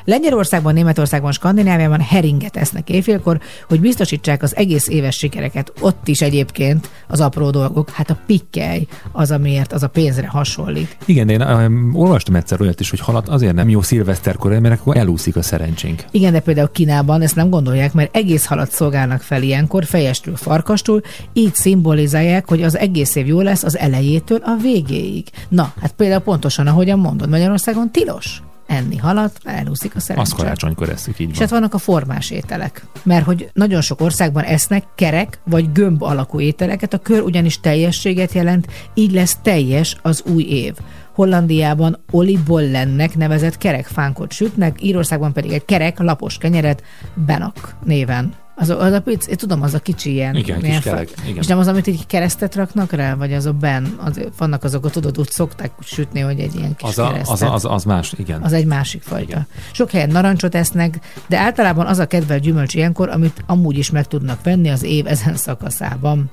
Speaker 3: Lengyelországban, Németországban, Skandináviában heringet esznek éjfélkor, hogy biztosítsák az egész éves sikereket. Ott is egyébként az apró dolgok. Hát a pikkely az, amiért az a pénzre hasonlít.
Speaker 2: Igen, én um, olvastam egyszer olyat is, hogy halat azért nem jó szilveszterkor, mert akkor elúszik a szerencsénk.
Speaker 3: Igen, de például Kínában ezt nem gondolják, mert egész halat szolgálnak fel ilyenkor, fejestől, farkastól, így szimbolizálják, hogy az egész év jó lesz az elejétől a végéig. Na, hát például pontosan, ahogyan mondod, Magyarországon tilos enni halat, elúszik a szerencse.
Speaker 2: Azt karácsonykor eszük, így
Speaker 3: És
Speaker 2: van.
Speaker 3: hát vannak a formás ételek. Mert hogy nagyon sok országban esznek kerek vagy gömb alakú ételeket, a kör ugyanis teljességet jelent, így lesz teljes az új év. Hollandiában Oli Bollennek nevezett kerekfánkot sütnek, Írországban pedig egy kerek lapos kenyeret Benak néven. Az, a- az a pic, én tudom, az a kicsi ilyen.
Speaker 2: Igen, kis
Speaker 3: ilyen
Speaker 2: kerek, igen.
Speaker 3: És nem az, amit így keresztet raknak rá, vagy az a ben, az, vannak azok, tudod, úgy szokták sütni, hogy egy ilyen kis
Speaker 2: Az, a,
Speaker 3: keresztet.
Speaker 2: az, az, az más, igen.
Speaker 3: Az egy másik fajta. Sok helyen narancsot esznek, de általában az a kedvelt gyümölcs ilyenkor, amit amúgy is meg tudnak venni az év ezen szakaszában.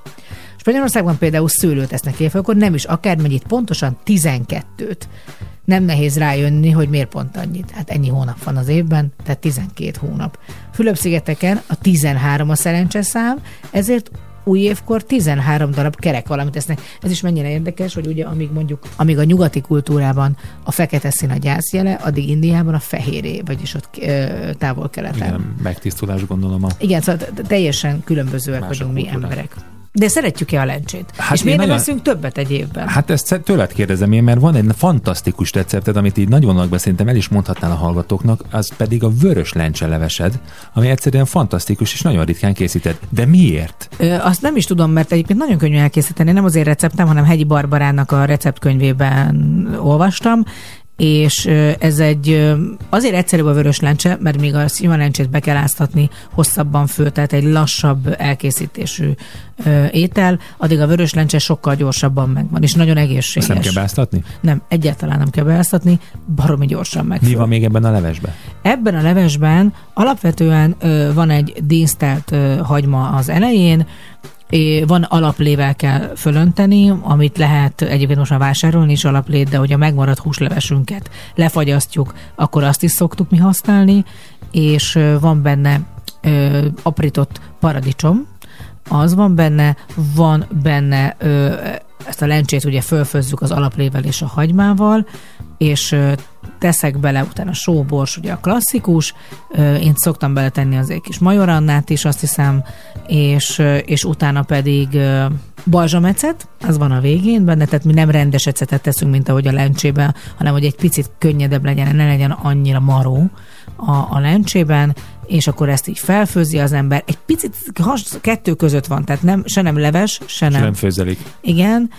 Speaker 3: Spanyolországban például szőlőt esznek évfélkor, nem is akármennyit, pontosan 12-t. Nem nehéz rájönni, hogy miért pont annyit. Hát ennyi hónap van az évben, tehát 12 hónap. Fülöp-szigeteken a 13 a szerencse szám, ezért új évkor 13 darab kerek valamit esznek. Ez is mennyire érdekes, hogy ugye amíg mondjuk, amíg a nyugati kultúrában a fekete szín a gyászjele, addig Indiában a fehéré, vagyis ott ö, távol-keleten.
Speaker 2: Igen, megtisztulás gondolom a...
Speaker 3: Igen, szóval teljesen különbözőek vagyunk mi emberek. De szeretjük-e a lencsét?
Speaker 2: Hát
Speaker 3: És miért
Speaker 2: én
Speaker 3: nem
Speaker 2: nagyon-
Speaker 3: eszünk többet egy évben?
Speaker 2: Hát ezt tőled kérdezem én, mert van egy fantasztikus recepted, amit így nagy vonalakban szerintem el is mondhatnál a hallgatóknak, az pedig a vörös lencselevesed, ami egyszerűen fantasztikus és nagyon ritkán készíted. De miért?
Speaker 3: Ö, azt nem is tudom, mert egyébként nagyon könnyű elkészíteni. Nem azért receptem, hanem Hegyi Barbarának a receptkönyvében olvastam, és ez egy azért egyszerűbb a vörös lencse, mert még a sima lencsét be kell áztatni hosszabban föl, tehát egy lassabb elkészítésű étel, addig a vörös lencse sokkal gyorsabban megvan, és nagyon egészséges.
Speaker 2: Ezt nem kell beáztatni?
Speaker 3: Nem, egyáltalán nem kell beáztatni, baromi gyorsan
Speaker 2: Mi
Speaker 3: megfő.
Speaker 2: van még ebben a levesben?
Speaker 3: Ebben a levesben alapvetően van egy dísztelt hagyma az elején, van alaplével kell fölönteni, amit lehet egyébként most már vásárolni is alaplét, de hogy a megmaradt húslevesünket lefagyasztjuk, akkor azt is szoktuk mi használni, és van benne ö, aprított paradicsom, az van benne, van benne ö, ezt a lencsét ugye fölfőzzük az alaplével és a hagymával, és teszek bele utána sóbors, ugye a klasszikus, én szoktam beletenni az egy kis majorannát is, azt hiszem, és, és utána pedig balzsamecet, az van a végén benne, tehát mi nem rendes ecetet teszünk, mint ahogy a lencsében, hanem hogy egy picit könnyedebb legyen, ne legyen annyira maró a, a lencsében, és akkor ezt így felfőzi az ember. Egy picit has, kettő között van, tehát nem, se nem leves, se
Speaker 2: Nem.
Speaker 3: nem.
Speaker 2: nem főzelik.
Speaker 3: Igen,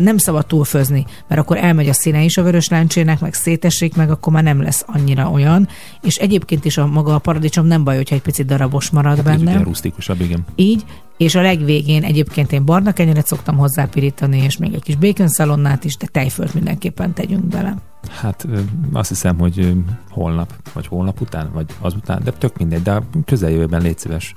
Speaker 3: nem szabad túlfőzni, mert akkor elmegy a színe is a vörös lencsének, meg szétesik, meg akkor már nem lesz annyira olyan. És egyébként is a maga a paradicsom nem baj, hogyha egy picit darabos marad
Speaker 2: Hát ez
Speaker 3: benne.
Speaker 2: rusztikusabb, igen.
Speaker 3: Így, és a legvégén egyébként én barna kenyeret szoktam hozzápirítani, és még egy kis bacon szalonnát is, de tejfölt mindenképpen tegyünk bele.
Speaker 2: Hát azt hiszem, hogy holnap, vagy holnap után, vagy azután, de tök mindegy, de közeljövőben légy szíves.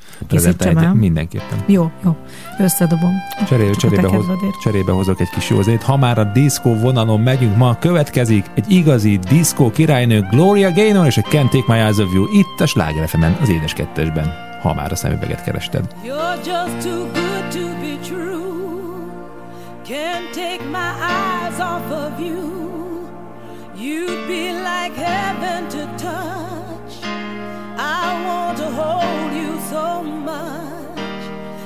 Speaker 2: egy- Mindenképpen.
Speaker 3: Jó, jó, összedobom. A
Speaker 2: cserébe, hoz, cserébe hozok egy kis józét. Ha már a diszkó vonalon megyünk, ma következik egy igazi diszkó királynő Gloria Gaynor és a Can't Take My Eyes of You itt a Sláger az édes kettesben. Ha már a szemüveget kerested.
Speaker 5: You're just too good to be true. Can't take my eyes off of you. You'd be like heaven to touch. I want to hold you so much.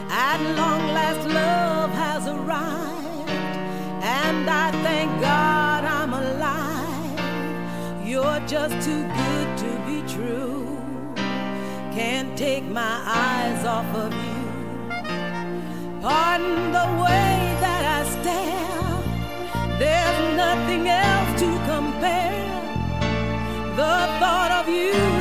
Speaker 5: At long last, love has arrived, and I thank God I'm alive. You're just too good to be. Take my eyes off of you. Pardon the way that I stare. There's nothing else to compare. The thought of you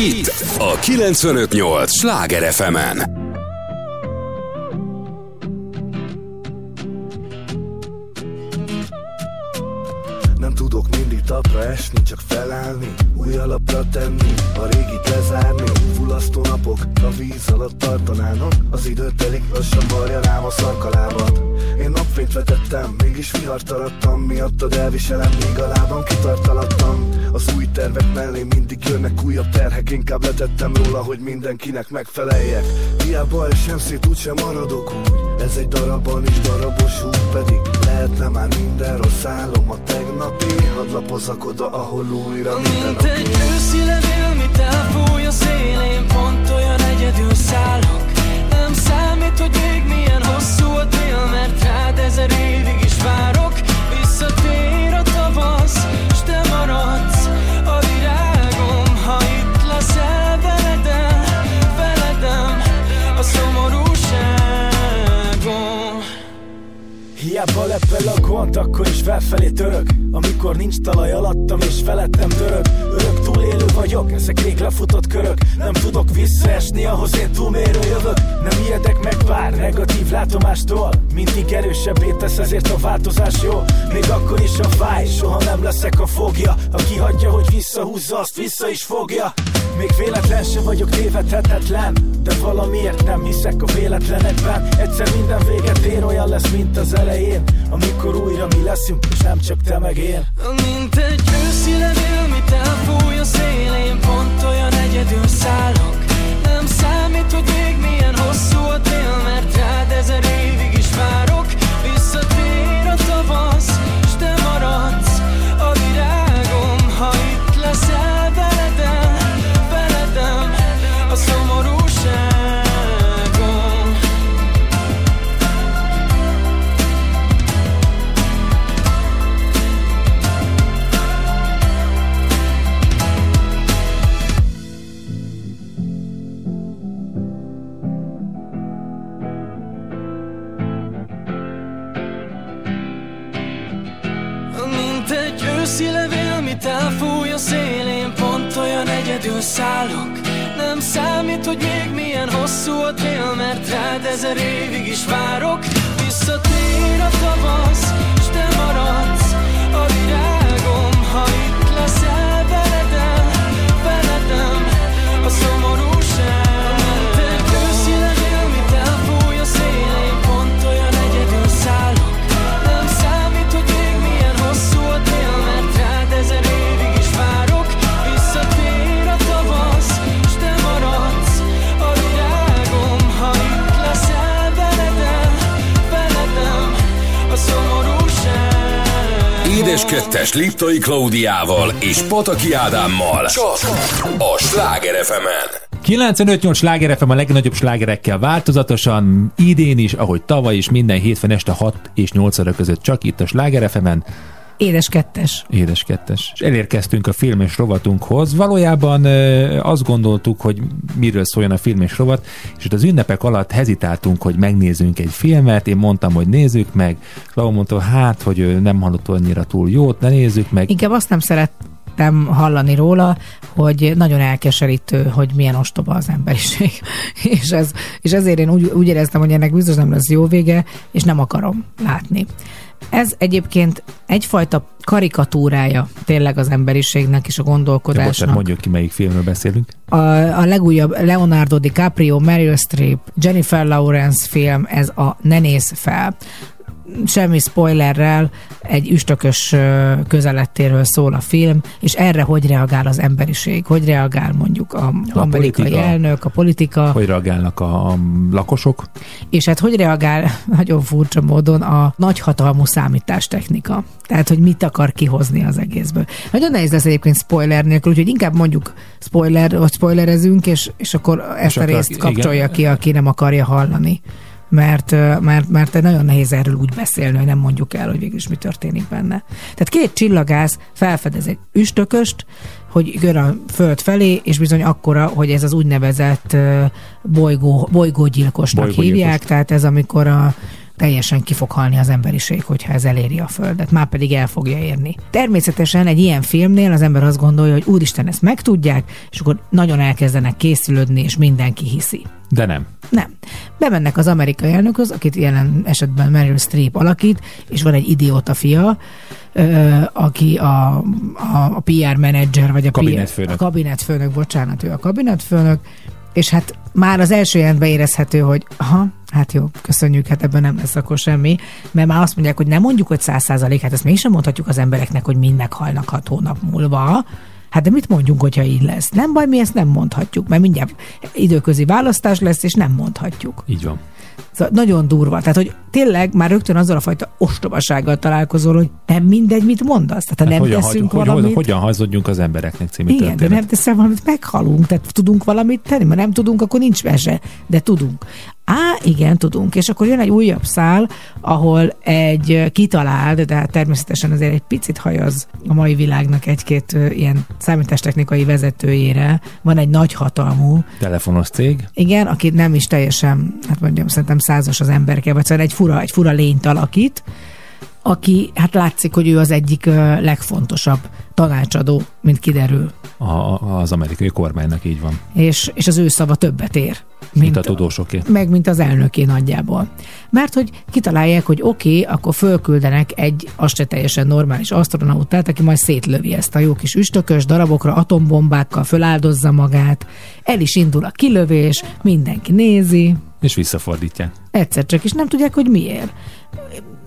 Speaker 1: Itt a 958 Sláger FM-en.
Speaker 6: Nem mindenkinek megfeleljek. Hiába esem szét, úgysem maradok úgy. Ez egy darabban is darabos út pedig Lehetne már minden rossz álom. A tegnapi Hadd lapozzak oda, ahol újra minden
Speaker 5: Mint egy őszi levél, mit elfúj a szélén
Speaker 7: Hiába lepel a gond, akkor is felfelé török. Amikor nincs talaj alattam és felettem dörög Örök túlélő vagyok, ezek rég lefutott körök. Nem tudok visszaesni, ahhoz én túlmérő jövök. Nem ijedek meg bár negatív látomástól. Mindig erősebbé tesz, ezért a változás jó. Még akkor is a fáj, soha nem leszek a fogja. Aki hagyja, hogy visszahúzza, azt vissza is fogja. Még véletlen se vagyok tévedhetetlen De valamiért nem hiszek a véletlenekben. Egyszer minden véget ér, olyan lesz, mint az elején. Amikor újra mi leszünk, és nem csak te meg én.
Speaker 5: Mint egy őszi levél, mit elfúj a szélén. Pont olyan egyedül szállok őszi levél, mit elfúj a szélén Pont olyan egyedül szállok. Nem számít, hogy még milyen hosszú a tél Mert rád ezer évig is várok. Visszatér a tavasz, s te maradsz a virágom. Ha itt leszel veledem, veledem a szomorúság
Speaker 1: Édes kettes Liptai Klaudiával és Pataki Ádámmal. Csak a Sláger FM-en.
Speaker 2: 958 sláger FM a legnagyobb slágerekkel változatosan, idén is, ahogy tavaly is, minden hétfőn este 6 és 8 óra között csak itt a sláger FM-en.
Speaker 3: Édes kettes.
Speaker 2: Édes kettes. És elérkeztünk a film és rovatunkhoz. Valójában azt gondoltuk, hogy miről szóljon a film és rovat, és ott az ünnepek alatt hezitáltunk, hogy megnézzünk egy filmet. Én mondtam, hogy nézzük meg. Lau mondta, hát, hogy ő nem hallott annyira túl jót, ne nézzük meg.
Speaker 3: Inkább azt nem szerettem hallani róla, hogy nagyon elkeserítő, hogy milyen ostoba az emberiség. (laughs) és, ez, és ezért én úgy, úgy éreztem, hogy ennek biztos nem lesz jó vége, és nem akarom látni. Ez egyébként egyfajta karikatúrája tényleg az emberiségnek és a
Speaker 2: De bocsánat,
Speaker 3: gondolkodásnak.
Speaker 2: mondjuk ki, melyik filmről beszélünk.
Speaker 3: A, a legújabb Leonardo DiCaprio, Meryl Streep, Jennifer Lawrence film, ez a Ne nézz fel. Semmi spoilerrel egy üstökös közelettéről szól a film, és erre hogy reagál az emberiség, hogy reagál mondjuk a,
Speaker 2: A
Speaker 3: amerikai
Speaker 2: politika.
Speaker 3: elnök, a politika,
Speaker 2: Hogy reagálnak a, a lakosok?
Speaker 3: és hát hogy reagál (laughs) nagyon furcsa módon a nagyhatalmú számítástechnika. Tehát, hogy mit akar kihozni az egészből. Nagyon nehéz lesz egyébként spoiler nélkül, úgyhogy inkább mondjuk spoiler, vagy spoilerezünk, és, és akkor ezt a
Speaker 2: akkor
Speaker 3: részt
Speaker 2: igen.
Speaker 3: kapcsolja ki, aki nem akarja hallani. Mert, mert, mert nagyon nehéz erről úgy beszélni, hogy nem mondjuk el, hogy végül is mi történik benne. Tehát két csillagász felfedez egy üstököst, hogy jön a föld felé, és bizony akkora, hogy ez az úgynevezett bolygó, bolygógyilkosnak
Speaker 2: Bolygógyilkos.
Speaker 3: hívják, tehát ez amikor a teljesen ki fog halni az emberiség, hogyha ez eléri a Földet, már pedig el fogja érni. Természetesen egy ilyen filmnél az ember azt gondolja, hogy úristen, ezt megtudják, és akkor nagyon elkezdenek készülődni, és mindenki hiszi.
Speaker 2: De nem.
Speaker 3: Nem. Bemennek az amerikai elnökhöz, akit jelen esetben Meryl Streep alakít, és van egy idióta fia, ö, aki a, a, a PR menedzser, vagy a
Speaker 2: Kabinetfőnök.
Speaker 3: PR, a kabinetfőnök, bocsánat, ő a kabinetfőnök, és hát már az első jelentben érezhető, hogy aha, hát jó, köszönjük, hát ebben nem lesz akkor semmi, mert már azt mondják, hogy nem mondjuk, hogy száz százalék, hát ezt mégsem mondhatjuk az embereknek, hogy mind meghalnak hat hónap múlva, Hát de mit mondjunk, hogyha így lesz? Nem baj, mi ezt nem mondhatjuk, mert mindjárt időközi választás lesz, és nem mondhatjuk.
Speaker 2: Így van.
Speaker 3: Szóval nagyon durva. Tehát, hogy tényleg már rögtön azzal a fajta ostobasággal találkozol, hogy nem mindegy, mit mondasz. Tehát, ha
Speaker 2: Hát
Speaker 3: nem
Speaker 2: hogyan,
Speaker 3: teszünk
Speaker 2: hogy,
Speaker 3: valamit...
Speaker 2: hogy, hogyan hazudjunk az embereknek című
Speaker 3: Igen, de
Speaker 2: történet.
Speaker 3: nem teszel valamit, meghalunk. Tehát tudunk valamit tenni, mert nem tudunk, akkor nincs mese, de tudunk. Á, igen, tudunk. És akkor jön egy újabb szál, ahol egy kitalált, de hát természetesen azért egy picit hajaz a mai világnak egy-két ilyen számítástechnikai vezetőjére. Van egy nagy hatalmú,
Speaker 2: Telefonos cég.
Speaker 3: igen, aki nem is teljesen, hát mondjam, szerintem százas az emberke, vagy szóval egy fura, egy fura lényt alakít, aki, hát látszik, hogy ő az egyik legfontosabb tanácsadó, mint kiderül.
Speaker 2: A, az amerikai kormánynak így van.
Speaker 3: És, és az ő szava többet ér.
Speaker 2: Mint, a tudósoké.
Speaker 3: meg mint az elnöké nagyjából. Mert hogy kitalálják, hogy oké, okay, akkor fölküldenek egy azt se teljesen normális astronautát, aki majd szétlövi ezt a jó kis üstökös darabokra, atombombákkal föláldozza magát, el is indul a kilövés, mindenki nézi,
Speaker 2: És visszafordítják.
Speaker 3: egyszer csak, és nem tudják, hogy miért.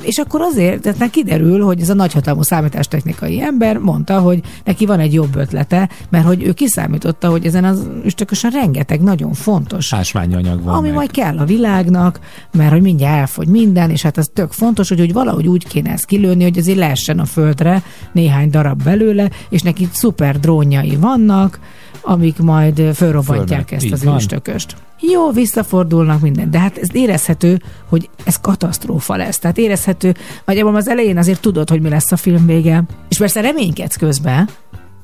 Speaker 3: És akkor azért, tehát neki kiderül, hogy ez a nagyhatalmú számítástechnikai ember mondta, hogy neki van egy jobb ötlete, mert hogy ő kiszámította, hogy ezen az üstökösen rengeteg nagyon fontos
Speaker 2: Ásványi anyag van
Speaker 3: ami
Speaker 2: meg.
Speaker 3: majd kell a világnak, mert hogy mindjárt elfogy minden, és hát az tök fontos, hogy, hogy valahogy úgy kéne ezt kilőni, hogy azért lehessen a földre néhány darab belőle, és neki szuper drónjai vannak, amik majd fölrobbantják ezt
Speaker 2: Így
Speaker 3: az
Speaker 2: van.
Speaker 3: üstököst. Jó, visszafordulnak minden, de hát ez érezhető, hogy ez katasztrófa lesz. Tehát érezhető, nagyjából az elején azért tudod, hogy mi lesz a film vége, és persze reménykedsz közben,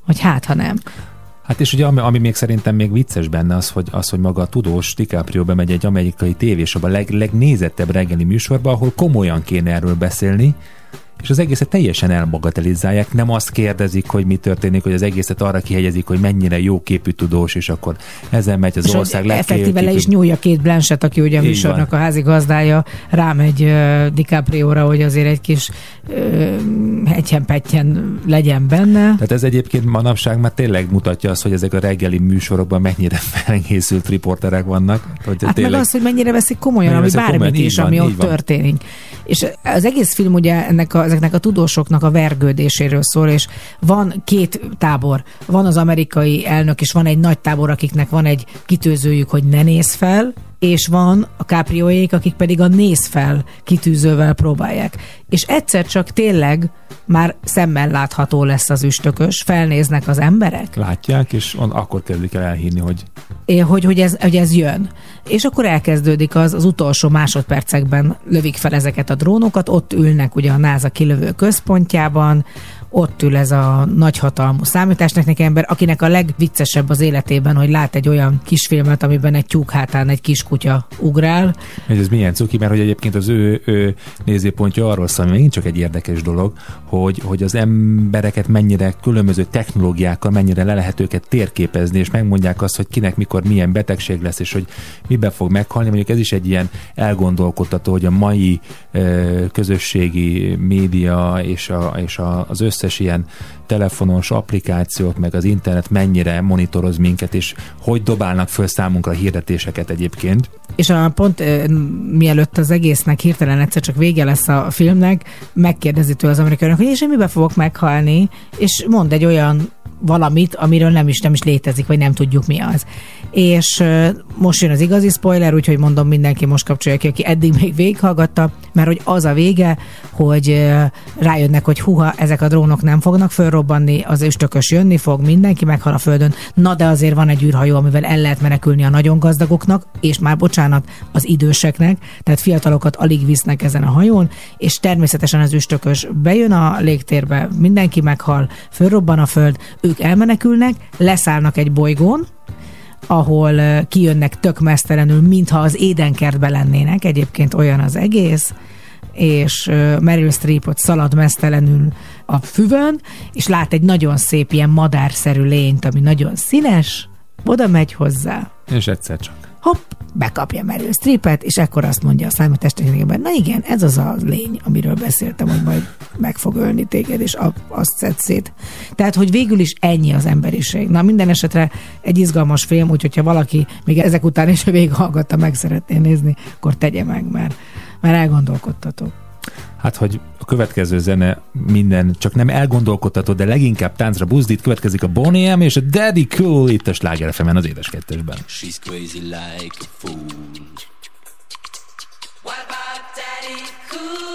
Speaker 3: hogy hát, ha nem.
Speaker 2: Hát és ugye ami, ami még szerintem még vicces benne az, hogy, az, hogy maga a tudós DiCaprio bemegy egy amerikai tévésbe, a leg, legnézettebb reggeli műsorba, ahol komolyan kéne erről beszélni, és az egészet teljesen elbagatelizálják, nem azt kérdezik, hogy mi történik, hogy az egészet arra kihegyezik, hogy mennyire jó képű tudós, és akkor ezen megy az
Speaker 3: És
Speaker 2: ország
Speaker 3: effektíve le is nyúlja két Blanchett, aki ugye a műsornak
Speaker 2: van.
Speaker 3: a házigazdája, rámegy uh, DiCaprio-ra, hogy azért egy kis uh, hegyen legyen benne.
Speaker 2: Tehát ez egyébként manapság már tényleg mutatja azt, hogy ezek a reggeli műsorokban mennyire (laughs) felkészült riporterek vannak. Hogy
Speaker 3: Hát
Speaker 2: tényleg...
Speaker 3: meg az, hogy mennyire veszik komolyan,
Speaker 2: Mennyire
Speaker 3: ami
Speaker 2: veszik
Speaker 3: bármit
Speaker 2: komolyan,
Speaker 3: is,
Speaker 2: van,
Speaker 3: ami ott
Speaker 2: van.
Speaker 3: történik. És az egész film ugye ennek a, ezeknek a tudósoknak a vergődéséről szól, és van két tábor. Van az amerikai elnök, és van egy nagy tábor, akiknek van egy kitűzőjük, hogy ne néz fel, és van a káprióék, akik pedig a néz fel kitűzővel próbálják. És egyszer csak tényleg már szemmel látható lesz az üstökös, felnéznek az emberek,
Speaker 2: Látják, és on, akkor kezdik el elhinni, hogy
Speaker 3: É, hogy, hogy, ez, hogy ez jön. És akkor elkezdődik az, az utolsó másodpercekben lövik fel ezeket a drónokat, ott ülnek ugye a NASA kilövő központjában, ott ül ez a nagyhatalmú számítástechnikai ember, akinek a legviccesebb az életében, hogy lát egy olyan kisfilmet, amiben egy tyúk hátán egy kiskutya ugrál,
Speaker 2: hogy ez milyen cuki, mert hogy egyébként az ő, ő nézőpontja arról szól, hogy megint csak egy érdekes dolog, hogy, hogy az embereket mennyire különböző technológiákkal mennyire le lehet őket térképezni, és megmondják azt, hogy kinek mikor milyen betegség lesz, és hogy miben fog meghalni. Mondjuk ez is egy ilyen elgondolkodtató, hogy a mai ö, közösségi média és, a, és a, az összes ilyen telefonos applikációk, meg az internet mennyire monitoroz minket, és hogy dobálnak föl számunkra hirdetéseket egyébként.
Speaker 3: És a pont ö, mielőtt az egésznek hirtelen egyszer csak vége lesz a filmnek, megkérdezi tőle az amerikaiak, hogy és én miben fogok meghalni, és mond egy olyan valamit, amiről nem is, nem is létezik, vagy nem tudjuk mi az. És most jön az igazi spoiler, úgyhogy mondom mindenki most kapcsolja ki, aki eddig még végighallgatta, mert hogy az a vége, hogy rájönnek, hogy huha, ezek a drónok nem fognak fölrobbanni, az üstökös jönni fog, mindenki meghal a földön, na de azért van egy űrhajó, amivel el lehet menekülni a nagyon gazdagoknak, és már bocsánat, az időseknek, tehát fiatalokat alig visznek ezen a hajón, és természetesen az üstökös bejön a légtérbe, mindenki meghal, fölrobban a föld, ők elmenekülnek, leszállnak egy bolygón, ahol kijönnek tök mesztelenül, mintha az édenkertbe lennének, egyébként olyan az egész, és Meryl Streep ott szalad mesztelenül a füvön, és lát egy nagyon szép ilyen madárszerű lényt, ami nagyon színes, oda megy hozzá,
Speaker 2: És egyszer csak.
Speaker 3: Hopp, bekapja Meryl Streepet, és ekkor azt mondja a számítástechnikában, na igen, ez az a lény, amiről beszéltem, hogy majd meg fog ölni téged, és a- azt szed szét. Tehát, hogy végül is ennyi az emberiség. Na, minden esetre egy izgalmas film, úgyhogy ha valaki még ezek után is végighallgatta, meg szeretné nézni, akkor tegye meg, mert, mert elgondolkodtató.
Speaker 2: Hát, hogy a következő zene minden, csak nem elgondolkodtató, de leginkább táncra buzdít, következik a Bonnie M és a Daddy Cool itt a Sláger FM-en az édes kettesben.
Speaker 8: She's crazy like a fool.
Speaker 5: What about Daddy Cool?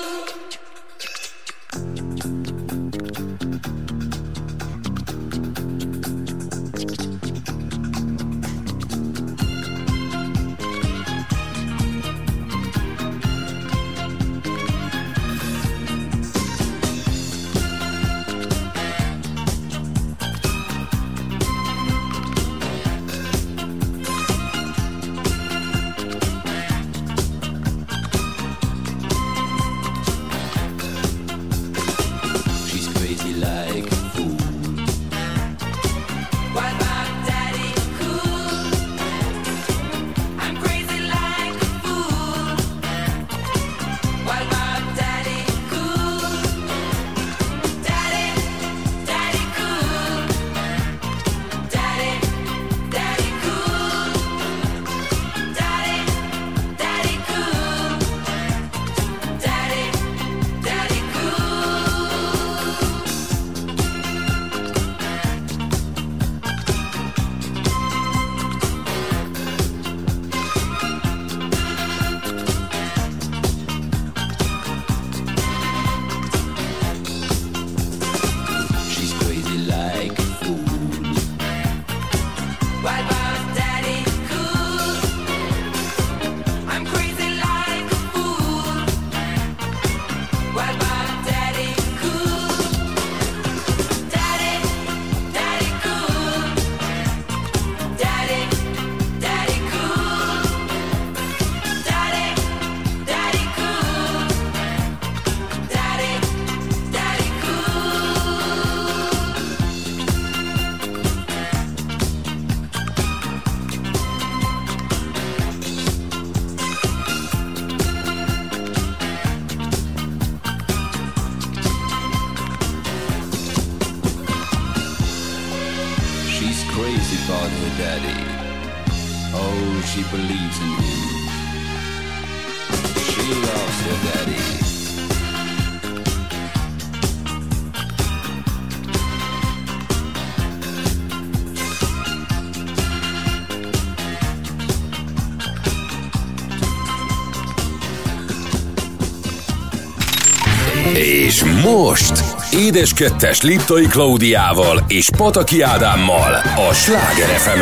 Speaker 1: Most Édes Kettes Liptai Klaudiával és Pataki Ádámmal a Sláger fm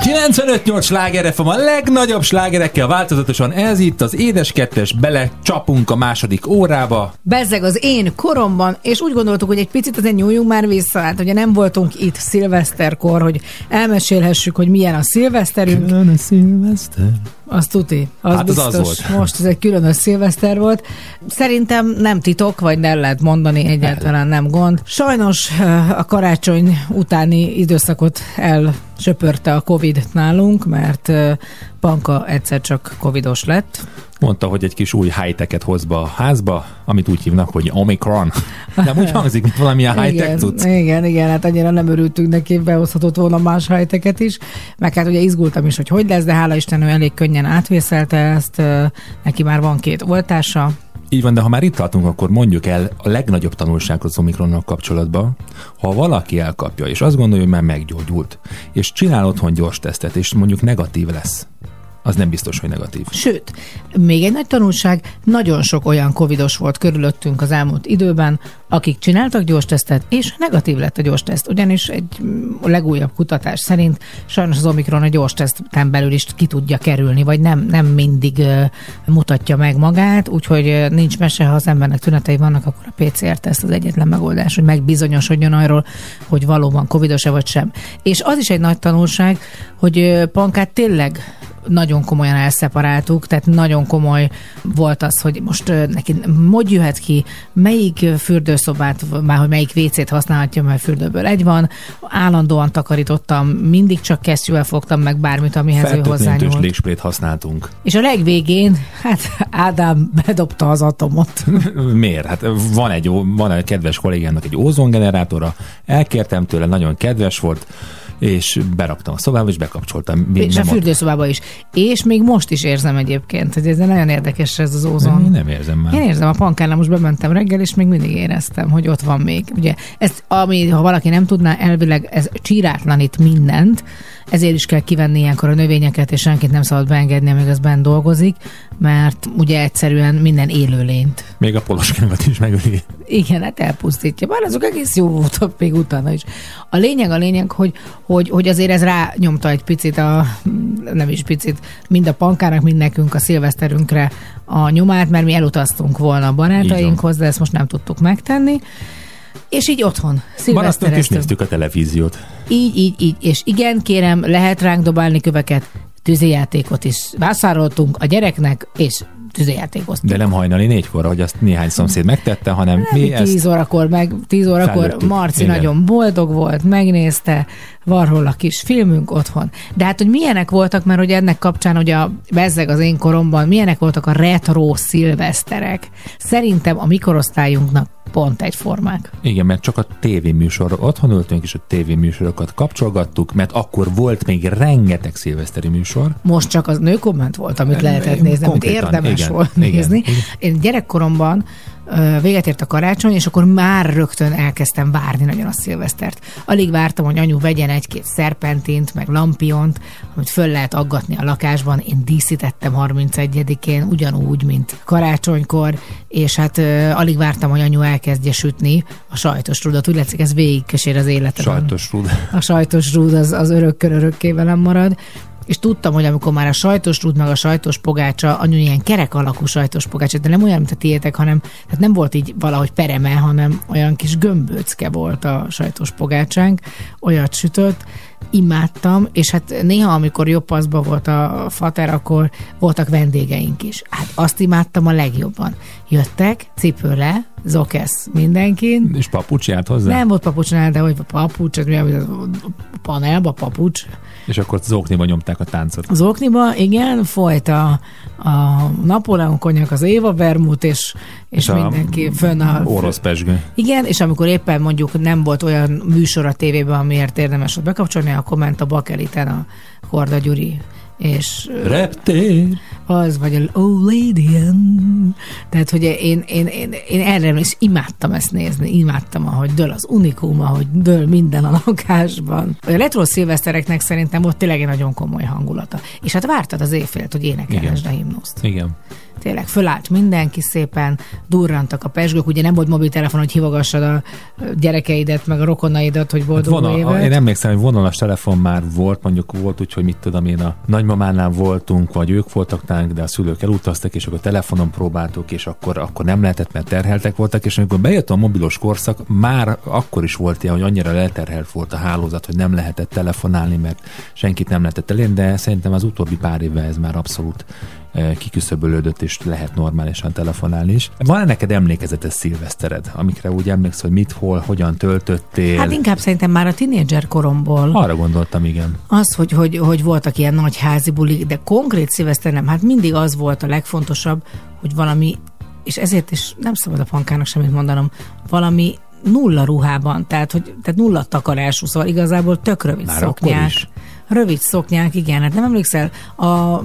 Speaker 2: 95-8 sláger FM a legnagyobb slágerekkel változatosan ez itt az édes kettes, bele csapunk a második órába.
Speaker 3: Bezzeg az én koromban, és úgy gondoltuk, hogy egy picit azért nyúljunk már vissza, hát ugye nem voltunk itt szilveszterkor, hogy elmesélhessük, hogy milyen a szilveszterünk,
Speaker 2: Külön szilveszter.
Speaker 3: Az tuti. Az
Speaker 2: Hát az
Speaker 3: biztos.
Speaker 2: az volt.
Speaker 3: Most ez egy különös szilveszter volt. Szerintem nem titok, vagy nem lehet mondani, egyáltalán nem gond. Sajnos a karácsony utáni időszakot elsöpörte a Covid nálunk, mert Panka egyszer csak covidos lett.
Speaker 2: Mondta, hogy egy kis új high-tech-et hoz be a házba, amit úgy hívnak, hogy Omicron. Nem úgy hangzik, mint valamilyen high-tech
Speaker 3: igen,
Speaker 2: cucc.
Speaker 3: igen, igen, hát annyira nem örültünk neki, behozhatott volna más hajteket is. Meg hát ugye izgultam is, hogy hogy lesz, de hála Isten ő elég könnyen átvészelte ezt, neki már van két oltása,
Speaker 2: Így van, de ha már itt tartunk, akkor mondjuk el a legnagyobb tanulságot az Omikronnal kapcsolatban. Ha valaki elkapja, és azt gondolja, hogy már meggyógyult, és csinál otthon gyors tesztet, és mondjuk negatív lesz, az nem biztos, hogy negatív.
Speaker 3: Sőt, még egy nagy tanulság, nagyon sok olyan covidos volt körülöttünk az elmúlt időben, akik csináltak gyors tesztet, és negatív lett a gyors teszt. Ugyanis egy mm, legújabb kutatás szerint sajnos az Omikron a gyors teszten belül is ki tudja kerülni, vagy nem, nem mindig uh, mutatja meg magát, úgyhogy uh, nincs mese, ha az embernek tünetei vannak, akkor a PCR-teszt az egyetlen megoldás, hogy megbizonyosodjon arról, hogy valóban covidos-e vagy sem. És az is egy nagy tanulság, hogy uh, Pankát tényleg nagyon komolyan elszeparáltuk, tehát nagyon komoly volt az, hogy most neki hogy jöhet ki, melyik fürdőszobát, már hogy melyik WC-t használhatja, mert fürdőből egy van, állandóan takarítottam, mindig csak kesztyűvel fogtam meg bármit, amihez ő hozzányúlt.
Speaker 2: légsprét használtunk.
Speaker 3: És a legvégén, hát Ádám bedobta az atomot. (laughs)
Speaker 2: Miért? Hát van egy, van egy kedves kollégának egy ózongenerátora, elkértem tőle, nagyon kedves volt, és beraktam a szobába, és bekapcsoltam.
Speaker 3: És a fürdőszobába is. És még most is érzem egyébként, hogy ez nagyon érdekes ez az
Speaker 2: Én
Speaker 3: ózon.
Speaker 2: nem érzem már.
Speaker 3: Én érzem a pankánál, most bementem reggel, és még mindig éreztem, hogy ott van még. Ugye, ez, ami, ha valaki nem tudná, elvileg ez csírátlanít mindent, ezért is kell kivenni ilyenkor a növényeket, és senkit nem szabad beengedni, amíg az benn dolgozik, mert ugye egyszerűen minden élőlényt.
Speaker 2: Még a poloskámat is megöli.
Speaker 3: Igen, hát elpusztítja. Bár azok egész jó voltak még utána is. A lényeg a lényeg, hogy, hogy, hogy azért ez rányomta egy picit, a, nem is picit, mind a pankának, mind nekünk a szilveszterünkre a nyomát, mert mi elutaztunk volna a barátainkhoz, de ezt most nem tudtuk megtenni. És így otthon,
Speaker 2: Maradtunk és
Speaker 3: szilvesztereztünk.
Speaker 2: néztük a televíziót.
Speaker 3: Így, így, így. És igen, kérem, lehet ránk dobálni köveket, tűzijátékot is vásároltunk a gyereknek, és tűzijátékoztunk.
Speaker 2: De nem hajnali négykor, hogy azt néhány szomszéd megtette, hanem mi
Speaker 3: Mi
Speaker 2: ezt
Speaker 3: 10 órakor, meg 10 órakor
Speaker 2: Felnőttük.
Speaker 3: Marci
Speaker 2: Igen.
Speaker 3: nagyon boldog volt, megnézte, van róla kis filmünk otthon. De hát, hogy milyenek voltak, mert hogy ennek kapcsán, hogy a bezzeg az én koromban, milyenek voltak a retro szilveszterek. Szerintem a mikorosztályunknak pont egyformák.
Speaker 2: Igen, mert csak a tévéműsor, otthon ültünk és a tévéműsorokat kapcsolgattuk, mert akkor volt még rengeteg szilveszteri műsor.
Speaker 3: Most csak az nőkomment volt, amit lehetett nézni, amit érdemes
Speaker 2: igen,
Speaker 3: volt
Speaker 2: igen,
Speaker 3: nézni.
Speaker 2: igen.
Speaker 3: Én gyerekkoromban véget ért a karácsony, és akkor már rögtön elkezdtem várni nagyon a szilvesztert. Alig vártam, hogy anyu vegyen egy-két szerpentint, meg lampiont, amit föl lehet aggatni a lakásban. Én díszítettem 31-én, ugyanúgy, mint karácsonykor, és hát ö, alig vártam, hogy anyu elkezdje sütni a sajtos rudat. Úgy látszik, ez végigkísér az életemben
Speaker 2: Sajtos rúd.
Speaker 3: a sajtos rúd az, az örökkön örökké velem marad. És tudtam, hogy amikor már a sajtos rúd meg a sajtos pogácsa, anyu ilyen kerek alakú sajtos pogácsa, de nem olyan, mint a tiétek, hanem tehát nem volt így valahogy pereme, hanem olyan kis gömböcke volt a sajtos pogácsánk, olyat sütött, imádtam, és hát néha, amikor jobb paszba volt a fater, akkor voltak vendégeink is. Hát azt imádtam a legjobban. Jöttek, cipőle, zokesz mindenkin,
Speaker 2: És papucs járt hozzá?
Speaker 3: nem volt papucsnál, de hogy papucs, ez mi a panelba papucs.
Speaker 2: És akkor zokniba nyomták a táncot.
Speaker 3: Az okniba, igen, folyt a, a Napóleon konyak, az Éva Vermut, és, és,
Speaker 2: a
Speaker 3: mindenki fönn a...
Speaker 2: Orosz pesgő.
Speaker 3: Igen, és amikor éppen mondjuk nem volt olyan műsor a tévében, amiért érdemes ott bekapcsolni, akkor ment a Bakeliten a Korda Gyuri és
Speaker 2: Reptér.
Speaker 3: az, vagy a Oh Lady. Tehát, hogy én, én, én, én erre is imádtam ezt nézni, imádtam, ahogy dől az unikum, ahogy dől minden a lakásban. A retro szilvesztereknek szerintem ott tényleg egy nagyon komoly hangulata. És hát vártad az éjfélt, hogy énekelhessd a himnuszt.
Speaker 2: Igen.
Speaker 3: Tényleg fölállt mindenki szépen, durrantak a pesgők, ugye nem volt mobiltelefon, hogy hívogassad a gyerekeidet, meg a rokonaidat, hogy
Speaker 2: Hát
Speaker 3: boldog új
Speaker 2: vonal,
Speaker 3: évet.
Speaker 2: én emlékszem, hogy vonalas telefon már volt, mondjuk volt úgy, hogy mit tudom én, a nagymamánál voltunk, vagy ők voltak nálunk, de a szülők elutaztak, és akkor telefonon próbáltuk, és akkor, akkor nem lehetett, mert terheltek voltak, és amikor bejött a mobilos korszak, már akkor is volt ilyen, hogy annyira leterhelt volt a hálózat, hogy nem lehetett telefonálni, mert senkit nem lehetett elérni, de szerintem az utóbbi pár évben ez már abszolút kiküszöbölődött, és lehet normálisan telefonálni is. Van neked emlékezetes szilvesztered, amikre úgy emlékszel, hogy mit, hol, hogyan töltöttél?
Speaker 3: Hát inkább szerintem már a tinédzser koromból.
Speaker 2: Arra gondoltam, igen.
Speaker 3: Az, hogy, hogy, hogy voltak ilyen nagy házi bulik, de konkrét szilveszter nem. Hát mindig az volt a legfontosabb, hogy valami, és ezért is nem szabad a pankának semmit mondanom, valami nulla ruhában, tehát, hogy, tehát nulla takarású, szóval igazából tök rövid
Speaker 2: Már akkor
Speaker 3: szoknyák.
Speaker 2: is?
Speaker 3: Rövid szoknyák, igen, hát nem emlékszel, a,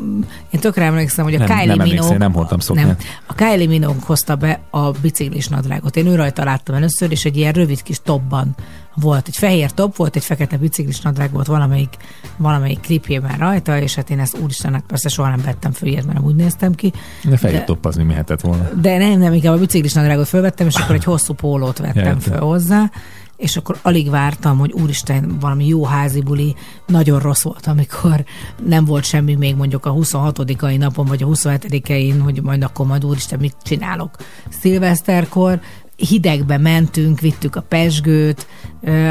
Speaker 3: én tökre emlékszem, hogy a
Speaker 2: Nem-
Speaker 3: Kylie
Speaker 2: nem
Speaker 3: Minogue,
Speaker 2: nem hordtam szoknyát.
Speaker 3: Nem, a Kylie Minogue hozta be a biciklis nadrágot. Én ő rajta láttam először, és egy ilyen rövid kis topban volt. Egy fehér top volt, egy fekete biciklis nadrág volt valamelyik, valamelyik klipjében rajta, és hát én ezt úristennek persze soha nem vettem föl ilyet, mert nem úgy néztem ki.
Speaker 2: De fehér
Speaker 3: De-
Speaker 2: toppazni mehetett volna.
Speaker 3: De nem, nem, inkább a biciklis nadrágot fölvettem, és akkor egy hosszú pólót vettem
Speaker 2: Értem.
Speaker 3: föl hozzá, és akkor alig vártam, hogy úristen, valami jó házi buli, nagyon rossz volt, amikor nem volt semmi még mondjuk a 26-ai napon, vagy a 27-én, hogy majd akkor majd úristen, mit csinálok? Szilveszterkor, hidegbe mentünk, vittük a pesgőt,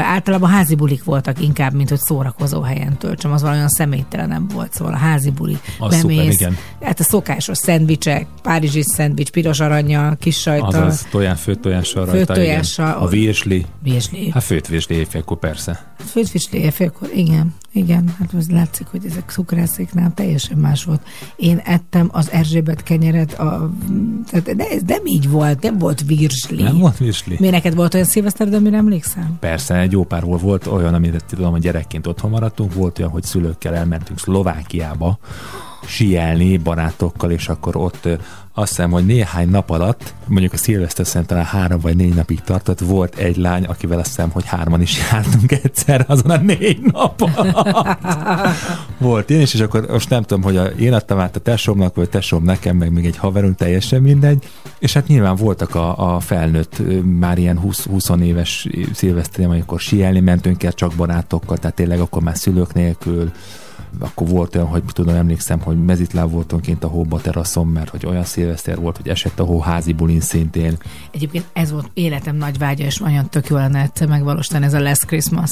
Speaker 3: általában házi bulik voltak inkább, mint hogy szórakozó helyen töltsem, az valami olyan személytelen nem volt, szóval a házi buli,
Speaker 2: Az szuper, igen.
Speaker 3: hát a szokásos szendvicsek, párizsi szendvics, piros aranya, kis sajta,
Speaker 2: Azaz tojás, főtt tojással
Speaker 3: Főtt
Speaker 2: rajta,
Speaker 3: tojással,
Speaker 2: igen. A virsli.
Speaker 3: virsli.
Speaker 2: Hát főtt virsli éjfélkor persze.
Speaker 3: Főtvisli éjfélkor, igen, igen, hát az látszik, hogy ezek cukrászéknál teljesen más volt. Én ettem az Erzsébet kenyeret, a, tehát de ez nem így volt, nem volt virsli.
Speaker 2: Nem volt virsli?
Speaker 3: Mi neked volt olyan szilveszter, de amire emlékszem?
Speaker 2: Persze, egy jó pár volt, olyan, amit tudom, hogy gyerekként otthon maradtunk, volt olyan, hogy szülőkkel elmentünk Szlovákiába sielni barátokkal, és akkor ott azt hiszem, hogy néhány nap alatt, mondjuk a szilveszter szerintem három vagy négy napig tartott, volt egy lány, akivel azt hiszem, hogy hárman is jártunk egyszer azon a négy nap alatt. volt én is, és akkor most nem tudom, hogy a, én adtam át a tesómnak, vagy tesóm nekem, meg még egy haverunk, teljesen mindegy. És hát nyilván voltak a, a felnőtt, már ilyen 20, 20 éves szilveszterem, amikor sielni mentünk el csak barátokkal, tehát tényleg akkor már szülők nélkül, akkor volt olyan, hogy tudom, emlékszem, hogy mezitláb voltunk kint a hóba teraszon, mert hogy olyan szilveszter volt, hogy esett a hó házi bulin szintén.
Speaker 3: Egyébként ez volt életem nagy vágya, és olyan tök jól lenne egyszer megvalósítani ez a Last Christmas.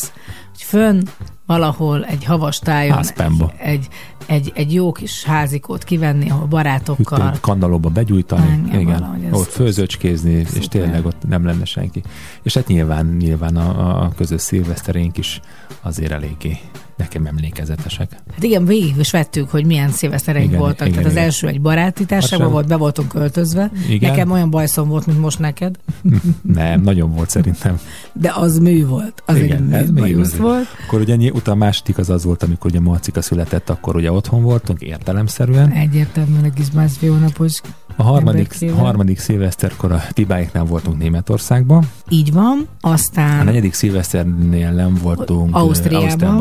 Speaker 3: Hogy fönn valahol egy havas tájon
Speaker 2: Házpámba.
Speaker 3: egy, egy, egy jó kis házikót kivenni, ahol barátokkal.
Speaker 2: Hűtőt kandalóba begyújtani,
Speaker 3: Engem
Speaker 2: igen, ott főzőcskézni, és
Speaker 3: szuper.
Speaker 2: tényleg ott nem lenne senki. És hát nyilván, nyilván a, a közös szilveszterénk is azért eléggé nekem emlékezetesek.
Speaker 3: Hát igen, végig is vettük, hogy milyen szilvesztereink
Speaker 2: Igen,
Speaker 3: voltak.
Speaker 2: igen,
Speaker 3: Tehát az
Speaker 2: igen.
Speaker 3: első egy baráti társaságban
Speaker 2: Hát
Speaker 3: volt, be voltunk költözve.
Speaker 2: Igen.
Speaker 3: Nekem olyan bajszom volt, mint most neked, (laughs)
Speaker 2: Nem, nagyon volt szerintem.
Speaker 3: de az mű volt. Az
Speaker 2: Igen,
Speaker 3: egy
Speaker 2: ez
Speaker 3: mű bajusz
Speaker 2: azért.
Speaker 3: volt.
Speaker 2: Akkor ugye utána a második az az volt, amikor ugye Marcika született, akkor ugye otthon voltunk, értelemszerűen.
Speaker 3: Egyértelműen egy kis hónapos.
Speaker 2: A harmadik, harmadik szilveszterkor a Tibáiknál voltunk Németországban.
Speaker 3: Így van.
Speaker 2: A
Speaker 3: Aztán
Speaker 2: negyedik szilveszternél nem voltunk
Speaker 3: Ausztriában.
Speaker 2: Ausztriában,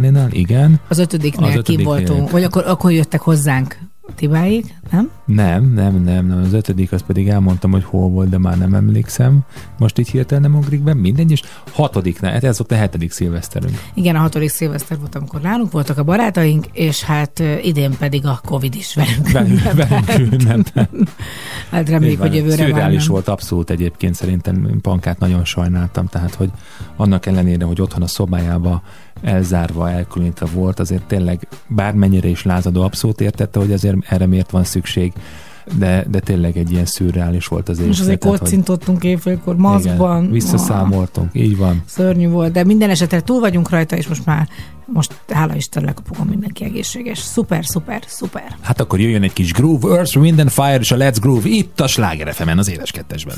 Speaker 2: Bunny-nál, igen.
Speaker 3: az ötödiknél
Speaker 2: Az ötödiknél.
Speaker 3: voltunk. Vagy akkor, akkor jöttek hozzánk Tibáig, nem?
Speaker 2: Nem, nem, nem, nem. Az ötödik, az pedig elmondtam, hogy hol volt, de már nem emlékszem. Most így hirtelen nem ugrik be, mindegy, és hatodiknál, hát ez volt a hetedik szilveszterünk.
Speaker 3: Igen, a hatodik szilveszter volt, amikor nálunk voltak a barátaink, és hát idén pedig a Covid is velünk.
Speaker 2: Velünk, velünk (laughs) ünnepel.
Speaker 3: Hát reméljük, hogy jövőre
Speaker 2: Szürreális
Speaker 3: nem.
Speaker 2: volt abszolút egyébként, szerintem Pankát nagyon sajnáltam, tehát hogy annak ellenére, hogy otthon a szobájába elzárva, elkülönítve volt, azért tényleg bármennyire is lázadó abszolút értette, hogy azért erre miért van szükség, de, de tényleg egy ilyen szürreális volt az
Speaker 3: Most
Speaker 2: érzet.
Speaker 3: azért
Speaker 2: tehát, hogy-
Speaker 3: kocintottunk éjfélkor maszkban.
Speaker 2: Igen, visszaszámoltunk, így van.
Speaker 3: Ah, szörnyű volt, de minden esetre túl vagyunk rajta, és most már, most hála Isten lekapogom mindenki egészséges. Szuper, szuper, szuper.
Speaker 2: Hát akkor jöjjön egy kis groove, Earth, Wind and Fire és a Let's Groove itt a Sláger fm az éles kettesben.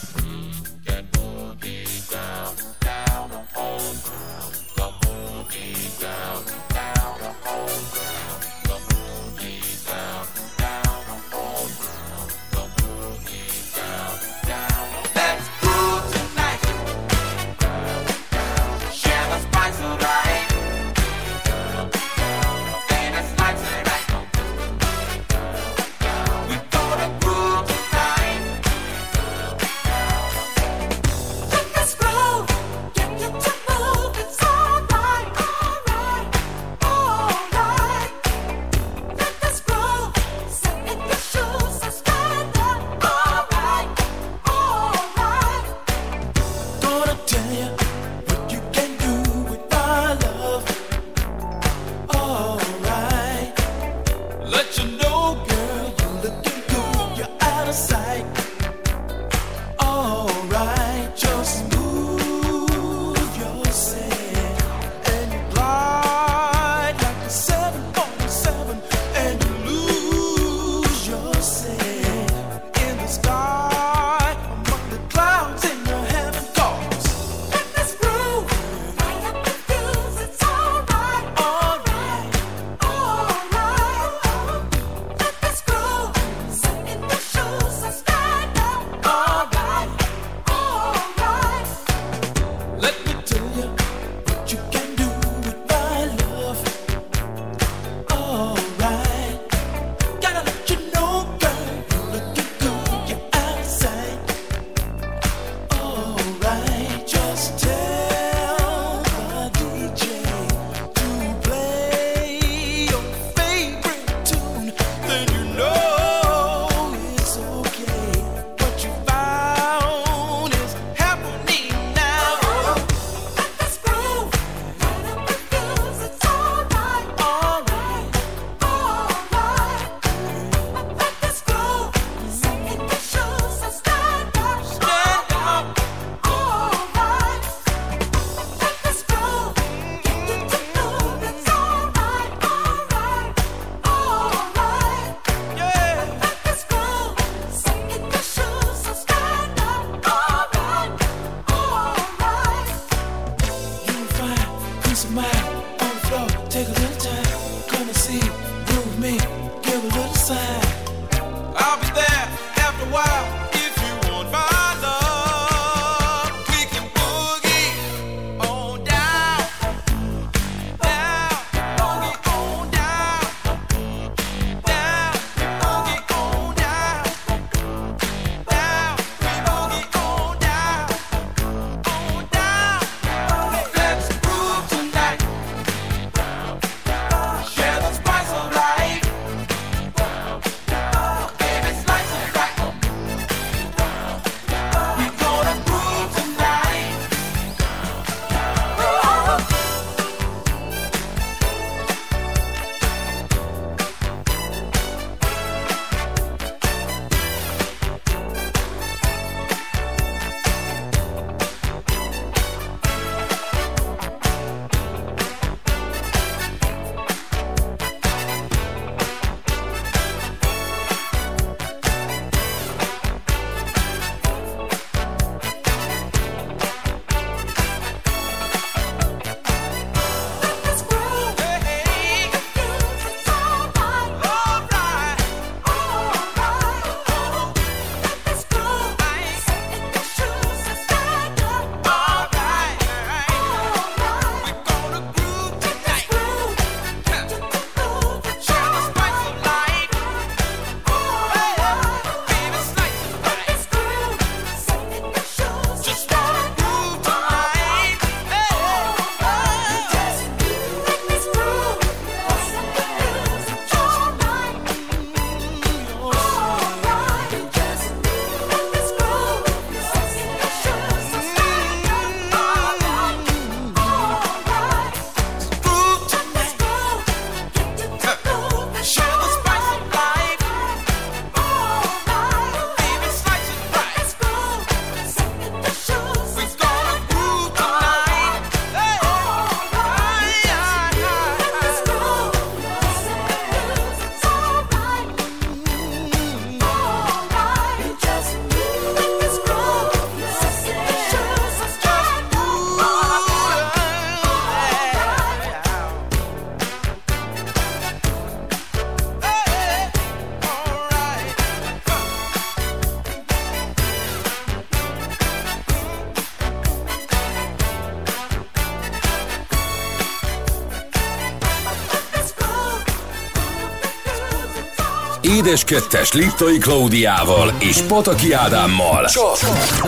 Speaker 1: Édes kettes Liptai Klaudiával és Pataki Ádámmal csak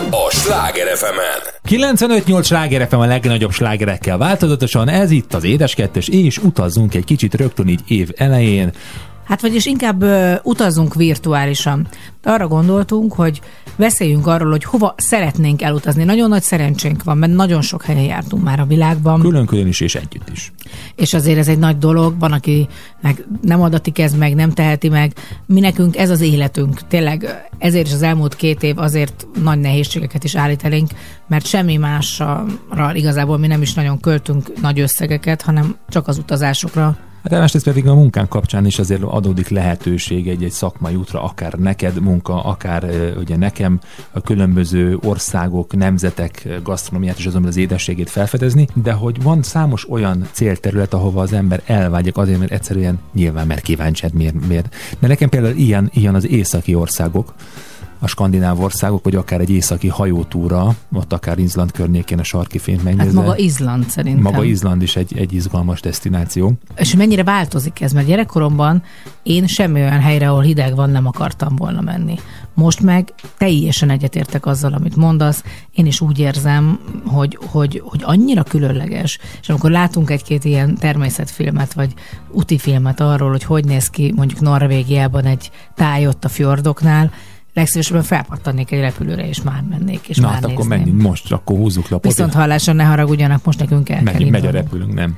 Speaker 1: a Sláger fm
Speaker 2: 95-8 sláger FM a legnagyobb slágerekkel változatosan, ez itt az Édes Kettes, és utazzunk egy kicsit rögtön így év elején.
Speaker 3: Hát vagyis inkább ö, utazzunk virtuálisan. De arra gondoltunk, hogy beszéljünk arról, hogy hova szeretnénk elutazni. Nagyon nagy szerencsénk van, mert nagyon sok helyen jártunk már a világban.
Speaker 2: Külön-külön is és együtt is.
Speaker 3: és azért ez egy nagy dolog, van, akinek nem adatik ez meg, nem teheti meg. Mi nekünk ez az életünk. Tényleg ezért is az elmúlt két év azért nagy nehézségeket is állít elénk, mert semmi másra igazából mi nem is nagyon költünk nagy összegeket, hanem csak az utazásokra.
Speaker 2: Hát másrészt pedig a munkánk kapcsán is azért adódik lehetőség egy-egy szakmai útra, akár neked munka, akár ugye nekem a különböző országok, nemzetek gasztronómiát és azonban az édességét felfedezni, de hogy van számos olyan célterület, ahova az ember elvágyik azért, mert egyszerűen nyilván mert kíváncsi, hát miért, miért. De nekem például ilyen, ilyen az északi országok, a skandináv országok, vagy akár egy északi hajótúra, ott akár Izland környékén a sarki fényt
Speaker 3: Hát
Speaker 2: megnézve.
Speaker 3: maga Izland szerintem.
Speaker 2: Maga Izland is egy, egy izgalmas destináció.
Speaker 3: És mennyire változik ez, mert gyerekkoromban én semmi olyan helyre, ahol hideg van, nem akartam volna menni. Most meg teljesen egyetértek azzal, amit mondasz. Én is úgy érzem, hogy, hogy, hogy annyira különleges, és amikor látunk egy-két ilyen természetfilmet, vagy úti filmet arról, hogy hogy néz ki mondjuk Norvégiában egy táj ott a fjordoknál, legszívesebben felpattannék egy repülőre, és már mennék, és
Speaker 2: Na
Speaker 3: már
Speaker 2: hát akkor
Speaker 3: nézném.
Speaker 2: menjünk most, akkor húzzuk lapot.
Speaker 3: Viszont hallásra ne haragudjanak, most nekünk el kell
Speaker 2: megy, megy a repülünk, nem?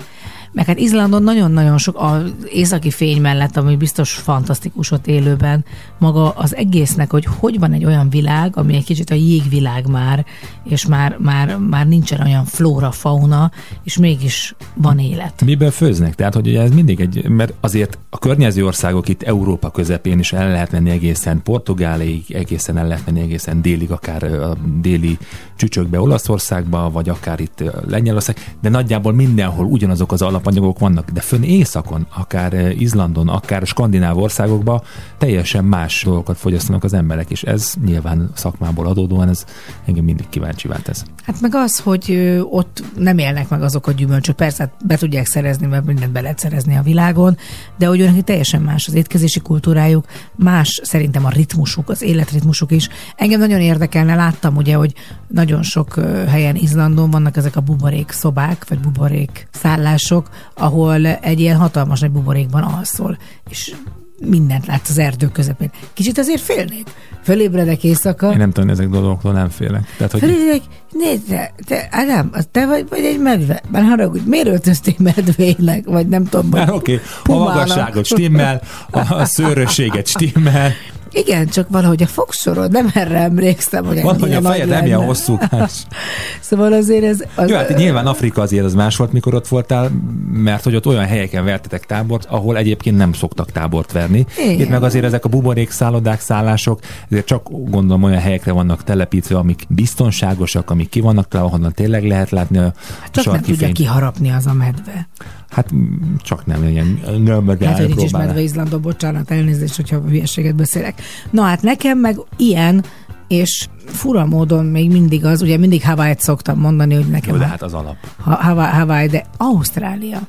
Speaker 3: Meg hát Izlandon nagyon-nagyon sok, az északi fény mellett, ami biztos fantasztikus ott élőben, maga az egésznek, hogy hogy van egy olyan világ, ami egy kicsit a jégvilág már, és már, már, már nincsen olyan flóra, fauna, és mégis van élet.
Speaker 2: Miből főznek? Tehát, hogy ugye ez mindig egy, mert azért a környező országok itt Európa közepén is el lehet menni egészen Portugáliig, egészen el lehet menni egészen délig, akár a déli csücsökbe Olaszországba, vagy akár itt Lengyelország, de nagyjából mindenhol ugyanazok az alap alapanyagok vannak, de fönn északon, akár eh, Izlandon, akár skandináv országokban teljesen más dolgokat fogyasztanak az emberek, és ez nyilván szakmából adódóan ez engem mindig kíváncsivá tesz.
Speaker 3: Hát meg az, hogy ott nem élnek meg azok a gyümölcsök. Persze hát be tudják szerezni, mert mindent be lehet szerezni a világon, de hogy önnek teljesen más az étkezési kultúrájuk, más szerintem a ritmusuk, az életritmusuk is. Engem nagyon érdekelne, láttam ugye, hogy nagyon sok helyen Izlandon vannak ezek a buborék szobák, vagy buborék szállások, ahol egy ilyen hatalmas nagy buborékban alszol, és mindent látsz az erdő közepén. Kicsit azért félnék. Fölébredek éjszaka.
Speaker 2: Én nem tudom, ezek dolgoktól nem félek. Tehát, hogy
Speaker 3: Fölébredek, nézd, te, te, Ádám, az te vagy, vagy egy medve? Már haragudj, miért öltöztél medvének? Vagy nem tudom,
Speaker 2: Hát oké, okay, a magasságot stimmel, a, a szőrösséget stimmel,
Speaker 3: Igen, csak valahogy a fogsorod, nem erre emlékszem, hogy
Speaker 2: valahogy
Speaker 3: ennyire
Speaker 2: a fejed nem ilyen hosszú. (laughs)
Speaker 3: Szóval azért ez... Az,
Speaker 2: Jó, hát nyilván Afrika azért az más volt, mikor ott voltál, mert hogy ott olyan helyeken vertetek tábort, ahol egyébként nem szoktak tábort verni.
Speaker 3: Igen.
Speaker 2: Itt meg azért ezek a buborék szállodák, szállások, ezért csak gondolom olyan helyekre vannak telepítve, amik biztonságosak, amik ki vannak találva, ahonnan tényleg lehet látni a
Speaker 3: csak nem tudja kiharapni az a medve.
Speaker 2: Hát mm, csak nem ilyen meg
Speaker 3: Hát, hogy nincs is medve Izlandon, bocsánat, elnézést, hogyha hülyeséget beszélek. Na hát nekem meg ilyen, és fura módon még mindig az, ugye mindig Hawaii-t szoktam mondani, hogy nekem
Speaker 2: Jó, de hát az alap.
Speaker 3: Ha- Hawaii, de Ausztrália.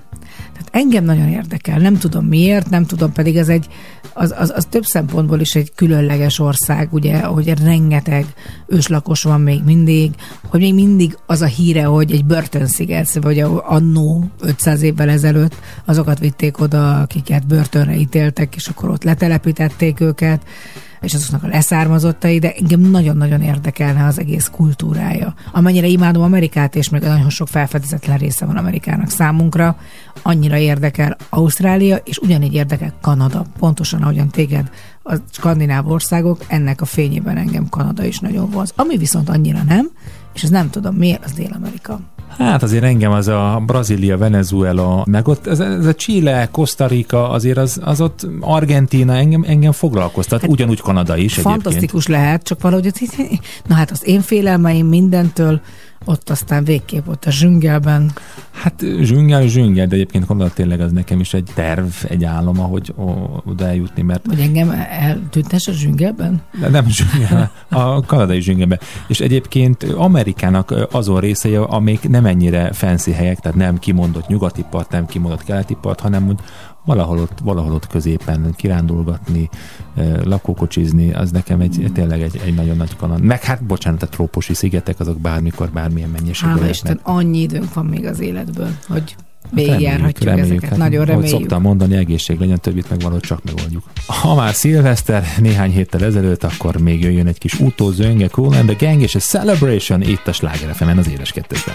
Speaker 3: Tehát engem nagyon érdekel, nem tudom miért, nem tudom, pedig ez egy, az, az, az több szempontból is egy különleges ország, ugye, hogy rengeteg őslakos van még mindig, hogy még mindig az a híre, hogy egy börtönsziget, vagy annó 500 évvel ezelőtt azokat vitték oda, akiket börtönre ítéltek, és akkor ott letelepítették őket, és azoknak a leszármazottai, de engem nagyon-nagyon érdekelne az egész kultúrája. Amennyire imádom Amerikát, és még nagyon sok felfedezetlen része van Amerikának számunkra, annyira érdekel Ausztrália, és ugyanígy érdekel Kanada. Pontosan ahogyan téged a skandináv országok, ennek a fényében engem Kanada is nagyon vonz. Ami viszont annyira nem, és ez nem tudom miért, az Dél-Amerika.
Speaker 2: Hát azért engem az a Brazília, Venezuela, meg ott ez, ez a Chile, Costa Rica, azért az, az ott Argentína engem, engem foglalkoztat, hát, ugyanúgy Kanada is egyébként.
Speaker 3: Fantasztikus lehet, csak valahogy, na hát az én félelmeim mindentől, ott aztán végképp ott a zsüngelben,
Speaker 2: Hát zsüngel, zsüngel, de egyébként Kanada tényleg az nekem is egy terv, egy álom, ahogy oda eljutni, mert
Speaker 3: hogy engem eltüntes a zsüngelben.
Speaker 2: de nem zsüngel, a kanadai zsüngelbe. És egyébként Amerikának azon részei, amik nem ennyire fancy helyek, tehát nem kimondott nyugati part, nem kimondott keleti part, hanem úgy valahol ott, valahol ott középen kirándulgatni, eh, lakókocsizni, az nekem egy, tényleg egy, egy nagyon nagy kaland. Meg hát, bocsánat, a trópusi szigetek, azok bármikor, bármilyen mennyiségben lehetnek.
Speaker 3: Isten, annyi időnk van még az életből, hogy
Speaker 2: Hát
Speaker 3: végigjárhatjuk ezeket.
Speaker 2: hát,
Speaker 3: Nagyon reméljük.
Speaker 2: szoktam mondani, egészség legyen, többit meg valahogy csak megoldjuk. Ha már szilveszter néhány héttel ezelőtt, akkor még jöjjön egy kis utózönge, Cool and the Gang és a Celebration itt a Sláger az éles kettesben.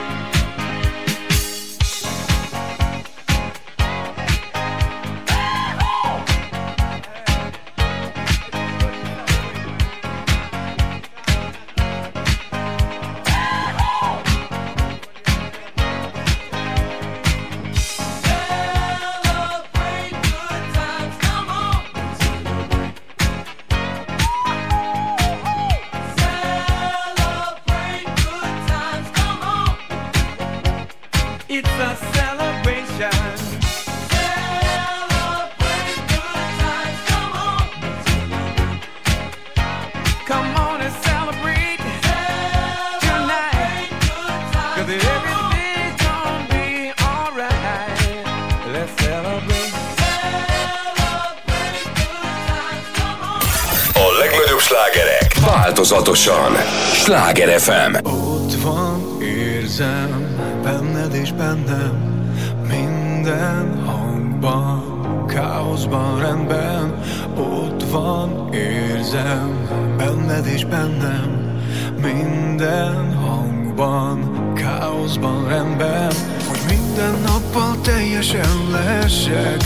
Speaker 1: Változatosan. Sláger FM.
Speaker 9: Ott van, érzem, benned és bennem, minden hangban, káoszban, rendben. Ott van, érzem, benned és bennem, minden hangban, káoszban, rendben. Hogy minden nappal teljesen lehessek,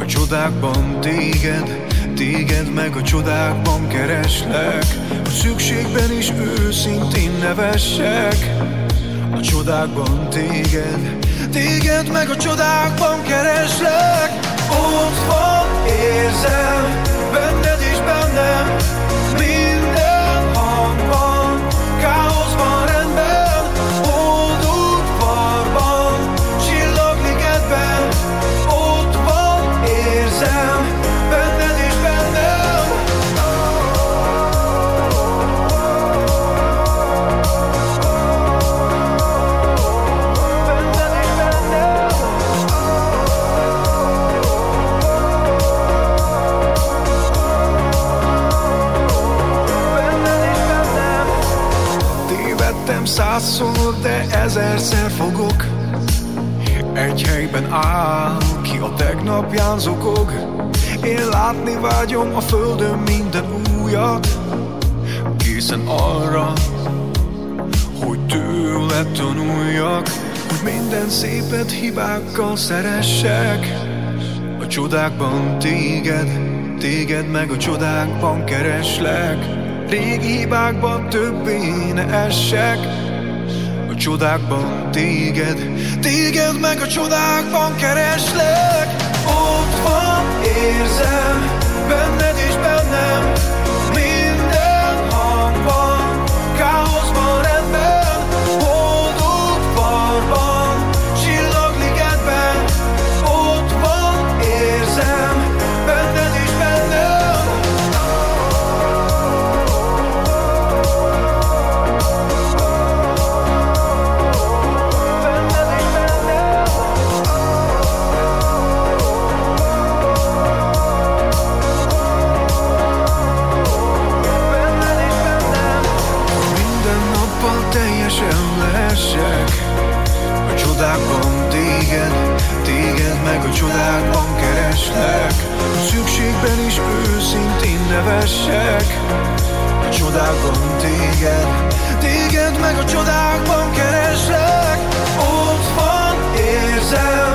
Speaker 9: a csodákban téged, téged meg a csodákban kereslek. Hogy szükségben is őszintén nevessek. A csodákban téged, téged meg a csodákban kereslek. Ott van, érzem, benned és bennem A csodákban téged, téged meg a csodákban kereslek. Régi hibákban többé ne essek. A csodákban téged, téged meg a csodákban kereslek. Ott van, érzem, benned és bennem csodákban kereslek. Szükségben is őszintén nevessek. A csodákban téged, téged meg a csodákban kereslek. Ott van, érzem,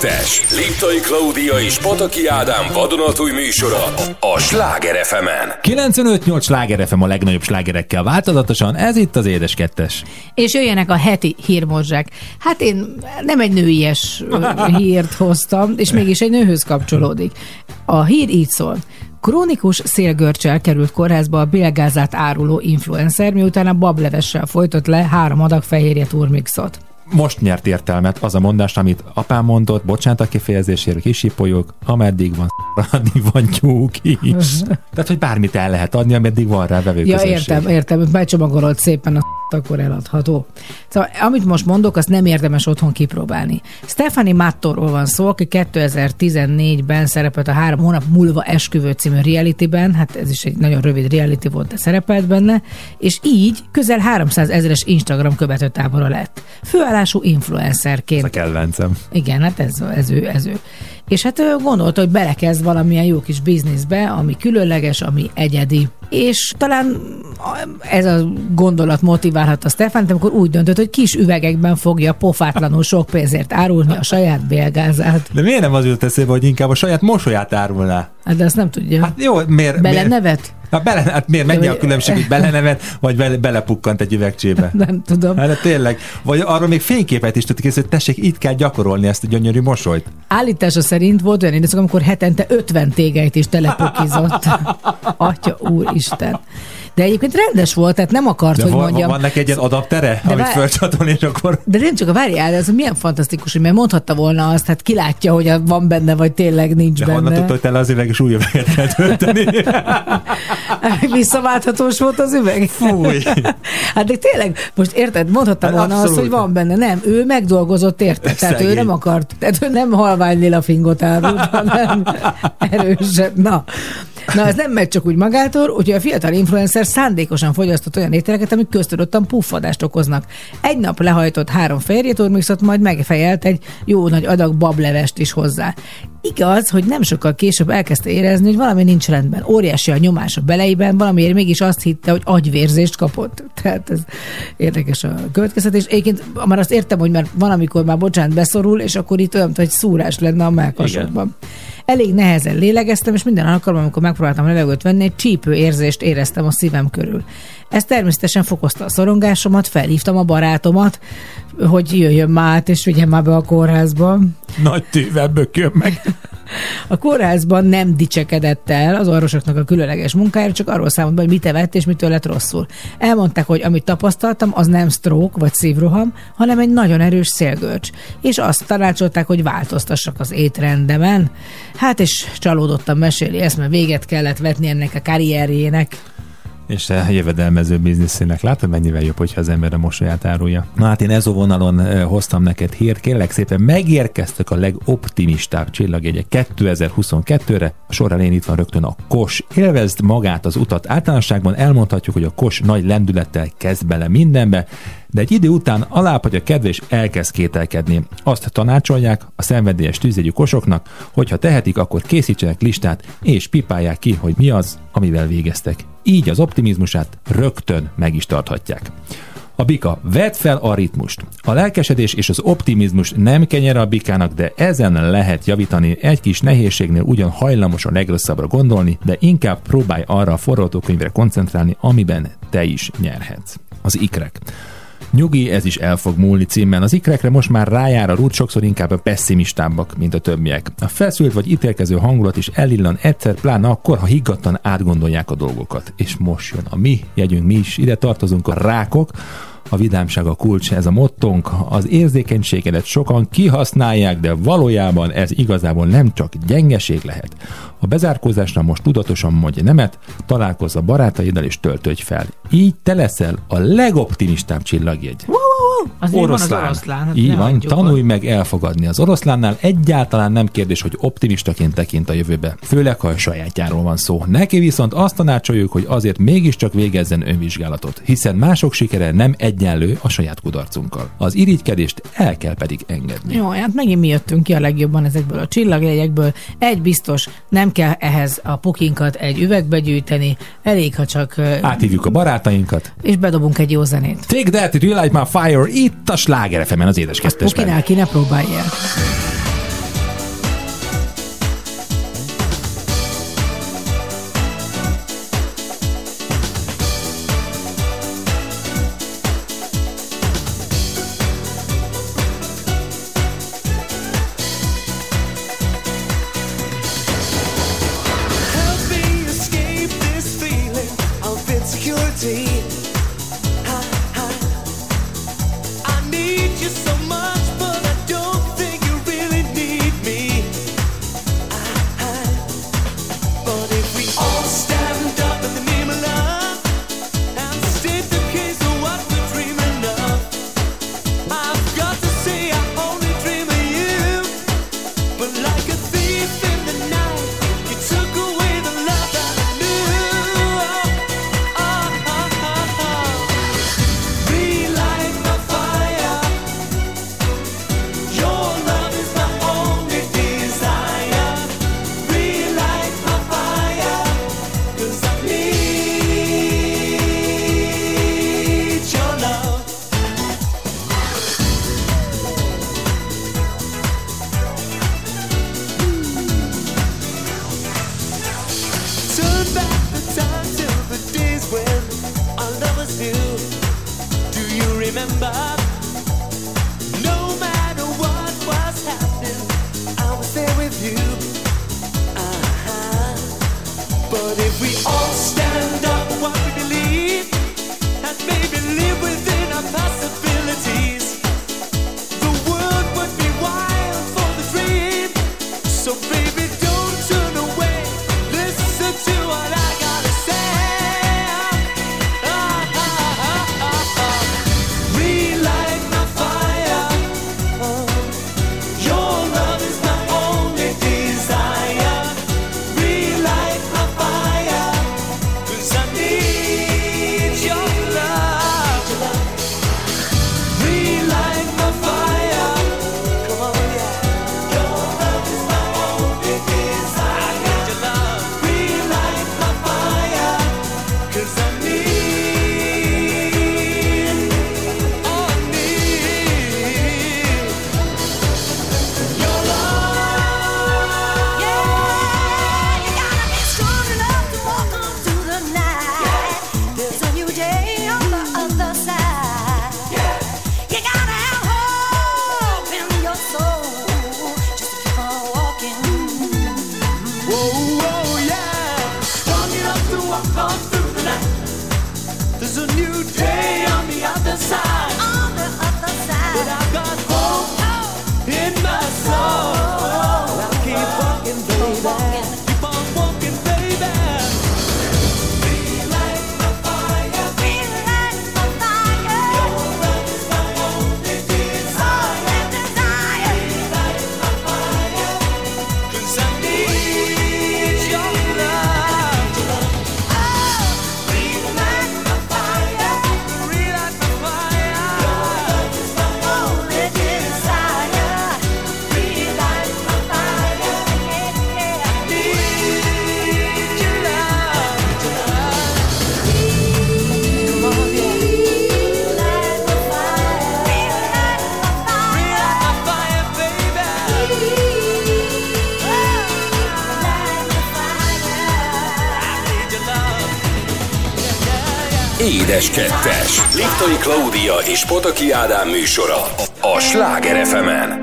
Speaker 1: Édes kettes. Liptai Klaudia és Pataki Ádám vadonatúj műsora a Sláger fm
Speaker 2: 95-8 sláger FM a legnagyobb slágerekkel változatosan, ez itt az Édes Kettes.
Speaker 3: És jöjjenek a heti hírmorzsák. Hát én nem egy nőies (laughs) hírt hoztam, és mégis egy nőhöz kapcsolódik. A hír így szól. Krónikus szélgörcsel került kórházba a bélgázát áruló influencer, miután a bablevessel folytott le három adag fehérje turmixot.
Speaker 2: Most nyert értelmet az a mondás, amit apám mondott, bocsánat a kifejezésért, kisipoljuk, ameddig van (laughs) addig van tyúk is. (laughs) Tehát, hogy bármit el lehet adni, ameddig van rá vevő
Speaker 3: Ja, értem, értem, becsomagolod szépen a akkor eladható. Szóval, amit most mondok, azt nem érdemes otthon kipróbálni. Stefani Mattorról van szó, aki 2014-ben szerepelt a három hónap múlva esküvő című realityben, hát ez is egy nagyon rövid reality volt, de szerepelt benne, és így közel 300 ezeres Instagram követő tábora lett. Főállású influencerként.
Speaker 2: Ez a kedvencem.
Speaker 3: Igen, hát ez, ez ő, ez ő. És hát ő gondolta, hogy belekezd valamilyen jó kis bizniszbe, ami különleges, ami egyedi. És talán ez a gondolat motiválhatta Stefánt, amikor úgy döntött, hogy kis üvegekben fogja pofátlanul sok pénzért árulni a saját bélgázát.
Speaker 2: De miért nem az jut eszébe, hogy inkább a saját mosolyát árulná?
Speaker 3: Hát de ezt nem tudja.
Speaker 2: Hát jó, miért? miért?
Speaker 3: Belenevet?
Speaker 2: Hát, bele, hát miért? Mennyi a különbség, hogy belenevet, vagy bele, belepukkant egy üvegcsébe? (laughs)
Speaker 3: Nem tudom.
Speaker 2: Hát tényleg. Vagy arról még fényképet is tudtuk készíteni, hogy tessék, itt kell gyakorolni ezt a gyönyörű mosolyt.
Speaker 3: Állítása szerint volt olyan időszak, amikor hetente 50 tégeit is telepukizott. (laughs) Atya úristen. De egyébként rendes volt, tehát nem akart,
Speaker 2: De
Speaker 3: hogy
Speaker 2: van,
Speaker 3: mondjam.
Speaker 2: van neki egy ilyen adaptere,
Speaker 3: De
Speaker 2: amit
Speaker 3: vár-
Speaker 2: fölcsatol, és akkor...
Speaker 3: De nem csak a várjál, ez milyen fantasztikus, hogy mert mondhatta volna azt, hát ki látja, hogy van benne, vagy tényleg nincs
Speaker 2: De
Speaker 3: benne.
Speaker 2: honnan tudta, hogy tele az üveg, és új üveget kell tölteni? (laughs)
Speaker 3: Visszaválthatós volt az üveg?
Speaker 2: Fúj. (laughs)
Speaker 3: Hát de tényleg, most érted, mondhatta
Speaker 2: Hát
Speaker 3: volna azt,
Speaker 2: abszolút.
Speaker 3: hogy van benne. Nem, ő megdolgozott, érted? Tehát ő nem akart, tehát ő nem halvány lila fingot árult, hanem erősebb. Na. Na, ez nem megy csak úgy magától, úgyhogy a fiatal influencer szándékosan fogyasztott olyan ételeket, amik köztudottan puffadást okoznak. Egy nap lehajtott három fehérjéturmixot, majd megfejelt egy jó nagy adag bablevest is hozzá. Igaz, hogy nem sokkal később elkezdte érezni, hogy valami nincs rendben. Óriási a nyomás a beleiben, valamiért mégis azt hitte, hogy agyvérzést kapott. (laughs) Tehát ez érdekes a következtetés. Egyébként már azt értem, hogy már van, amikor már bocsánat beszorul, és akkor itt olyan, hogy szúrás lenne a melkasodban. Elég nehezen lélegeztem, és minden alkalommal, amikor megpróbáltam levegőt venni, egy csípő érzést éreztem a szívem körül. Ez természetesen fokozta a szorongásomat, felhívtam a barátomat, hogy jöjjön már át, és vigyen már be a kórházba.
Speaker 2: Nagy tűvel bökjön meg.
Speaker 3: A kórházban nem dicsekedett el az orvosoknak a különleges munkájára, csak arról számolt be, hogy mit evett és mitől lett rosszul. Elmondták, hogy amit tapasztaltam, az nem stroke vagy szívroham, hanem egy nagyon erős szélgörcs. És azt tanácsolták, hogy változtassak az étrendemen. Hát és csalódottan meséli ezt, mert véget kellett vetni ennek a karrierjének.
Speaker 2: És a jövedelmező bizniszének látod, mennyivel jobb, hogyha az ember a mosolyát árulja. Na hát én ezó vonalon eh, hoztam neked hírt, kérlek szépen megérkeztek a legoptimistább csillagjegyek 2022-re. A sor elején itt van rögtön a KOS. Élvezd magát az utat általánosságban, elmondhatjuk, hogy a KOS nagy lendülettel kezd bele mindenbe, de egy idő után alábbhagy a kedve elkezd kételkedni. Azt tanácsolják a szenvedélyes tűzjegyű kosoknak, hogy ha tehetik, akkor készítsenek listát és pipálják ki, hogy mi az, amivel végeztek. Így az optimizmusát rögtön meg is tarthatják. A bika, vedd fel a ritmust. A lelkesedés és az optimizmus nem kenyere a bikának, de ezen lehet javítani. Egy kis nehézségnél ugyan hajlamos a legrosszabbra gondolni, de inkább próbálj arra a forgatókönyvre koncentrálni, amiben te is nyerhetsz. Az ikrek. Nyugi, ez is el fog múlni címmel. Az ikrekre most már rájár a rút, sokszor inkább a pessimistábbak, mint a többiek. A feszült vagy ítélkező hangulat is elillan egyszer, pláne akkor, ha higgadtan átgondolják a dolgokat. És most jön a mi jegyünk, mi is ide tartozunk a rákok, a vidámság a kulcs, ez a mottónk. Az érzékenységedet sokan kihasználják, de valójában ez igazából nem csak gyengeség lehet. A bezárkózásra most tudatosan mondj nemet, találkozz a barátaiddal és töltődj fel. Így te leszel a legoptimistább csillagjegy.
Speaker 3: Azért van az oroszlán. hát
Speaker 2: Így van, tanulj meg elfogadni. Az oroszlánnál egyáltalán nem kérdés, hogy optimistaként tekint a jövőbe, főleg ha a sajátjáról van szó. Neki viszont azt tanácsoljuk, hogy azért mégiscsak végezzen önvizsgálatot, hiszen mások sikere nem egyenlő a saját kudarcunkkal. Az irigykedést el kell pedig engedni.
Speaker 3: Jó, hát megint mi jöttünk ki a legjobban ezekből a csillagjegyekből. Egy biztos, nem kell ehhez a pukinkat egy üvegbe gyűjteni, elég, ha csak...
Speaker 2: Áthívjuk a barátainkat.
Speaker 3: És bedobunk egy jó zenét.
Speaker 2: Take that, Relight My Fire, itt a Sláger az édes kettesben.
Speaker 3: Pukinál ki ne próbálja.
Speaker 9: Help
Speaker 10: 2-es. Liptai Klaudia és Pataki Ádám műsora a Sláger fm -en.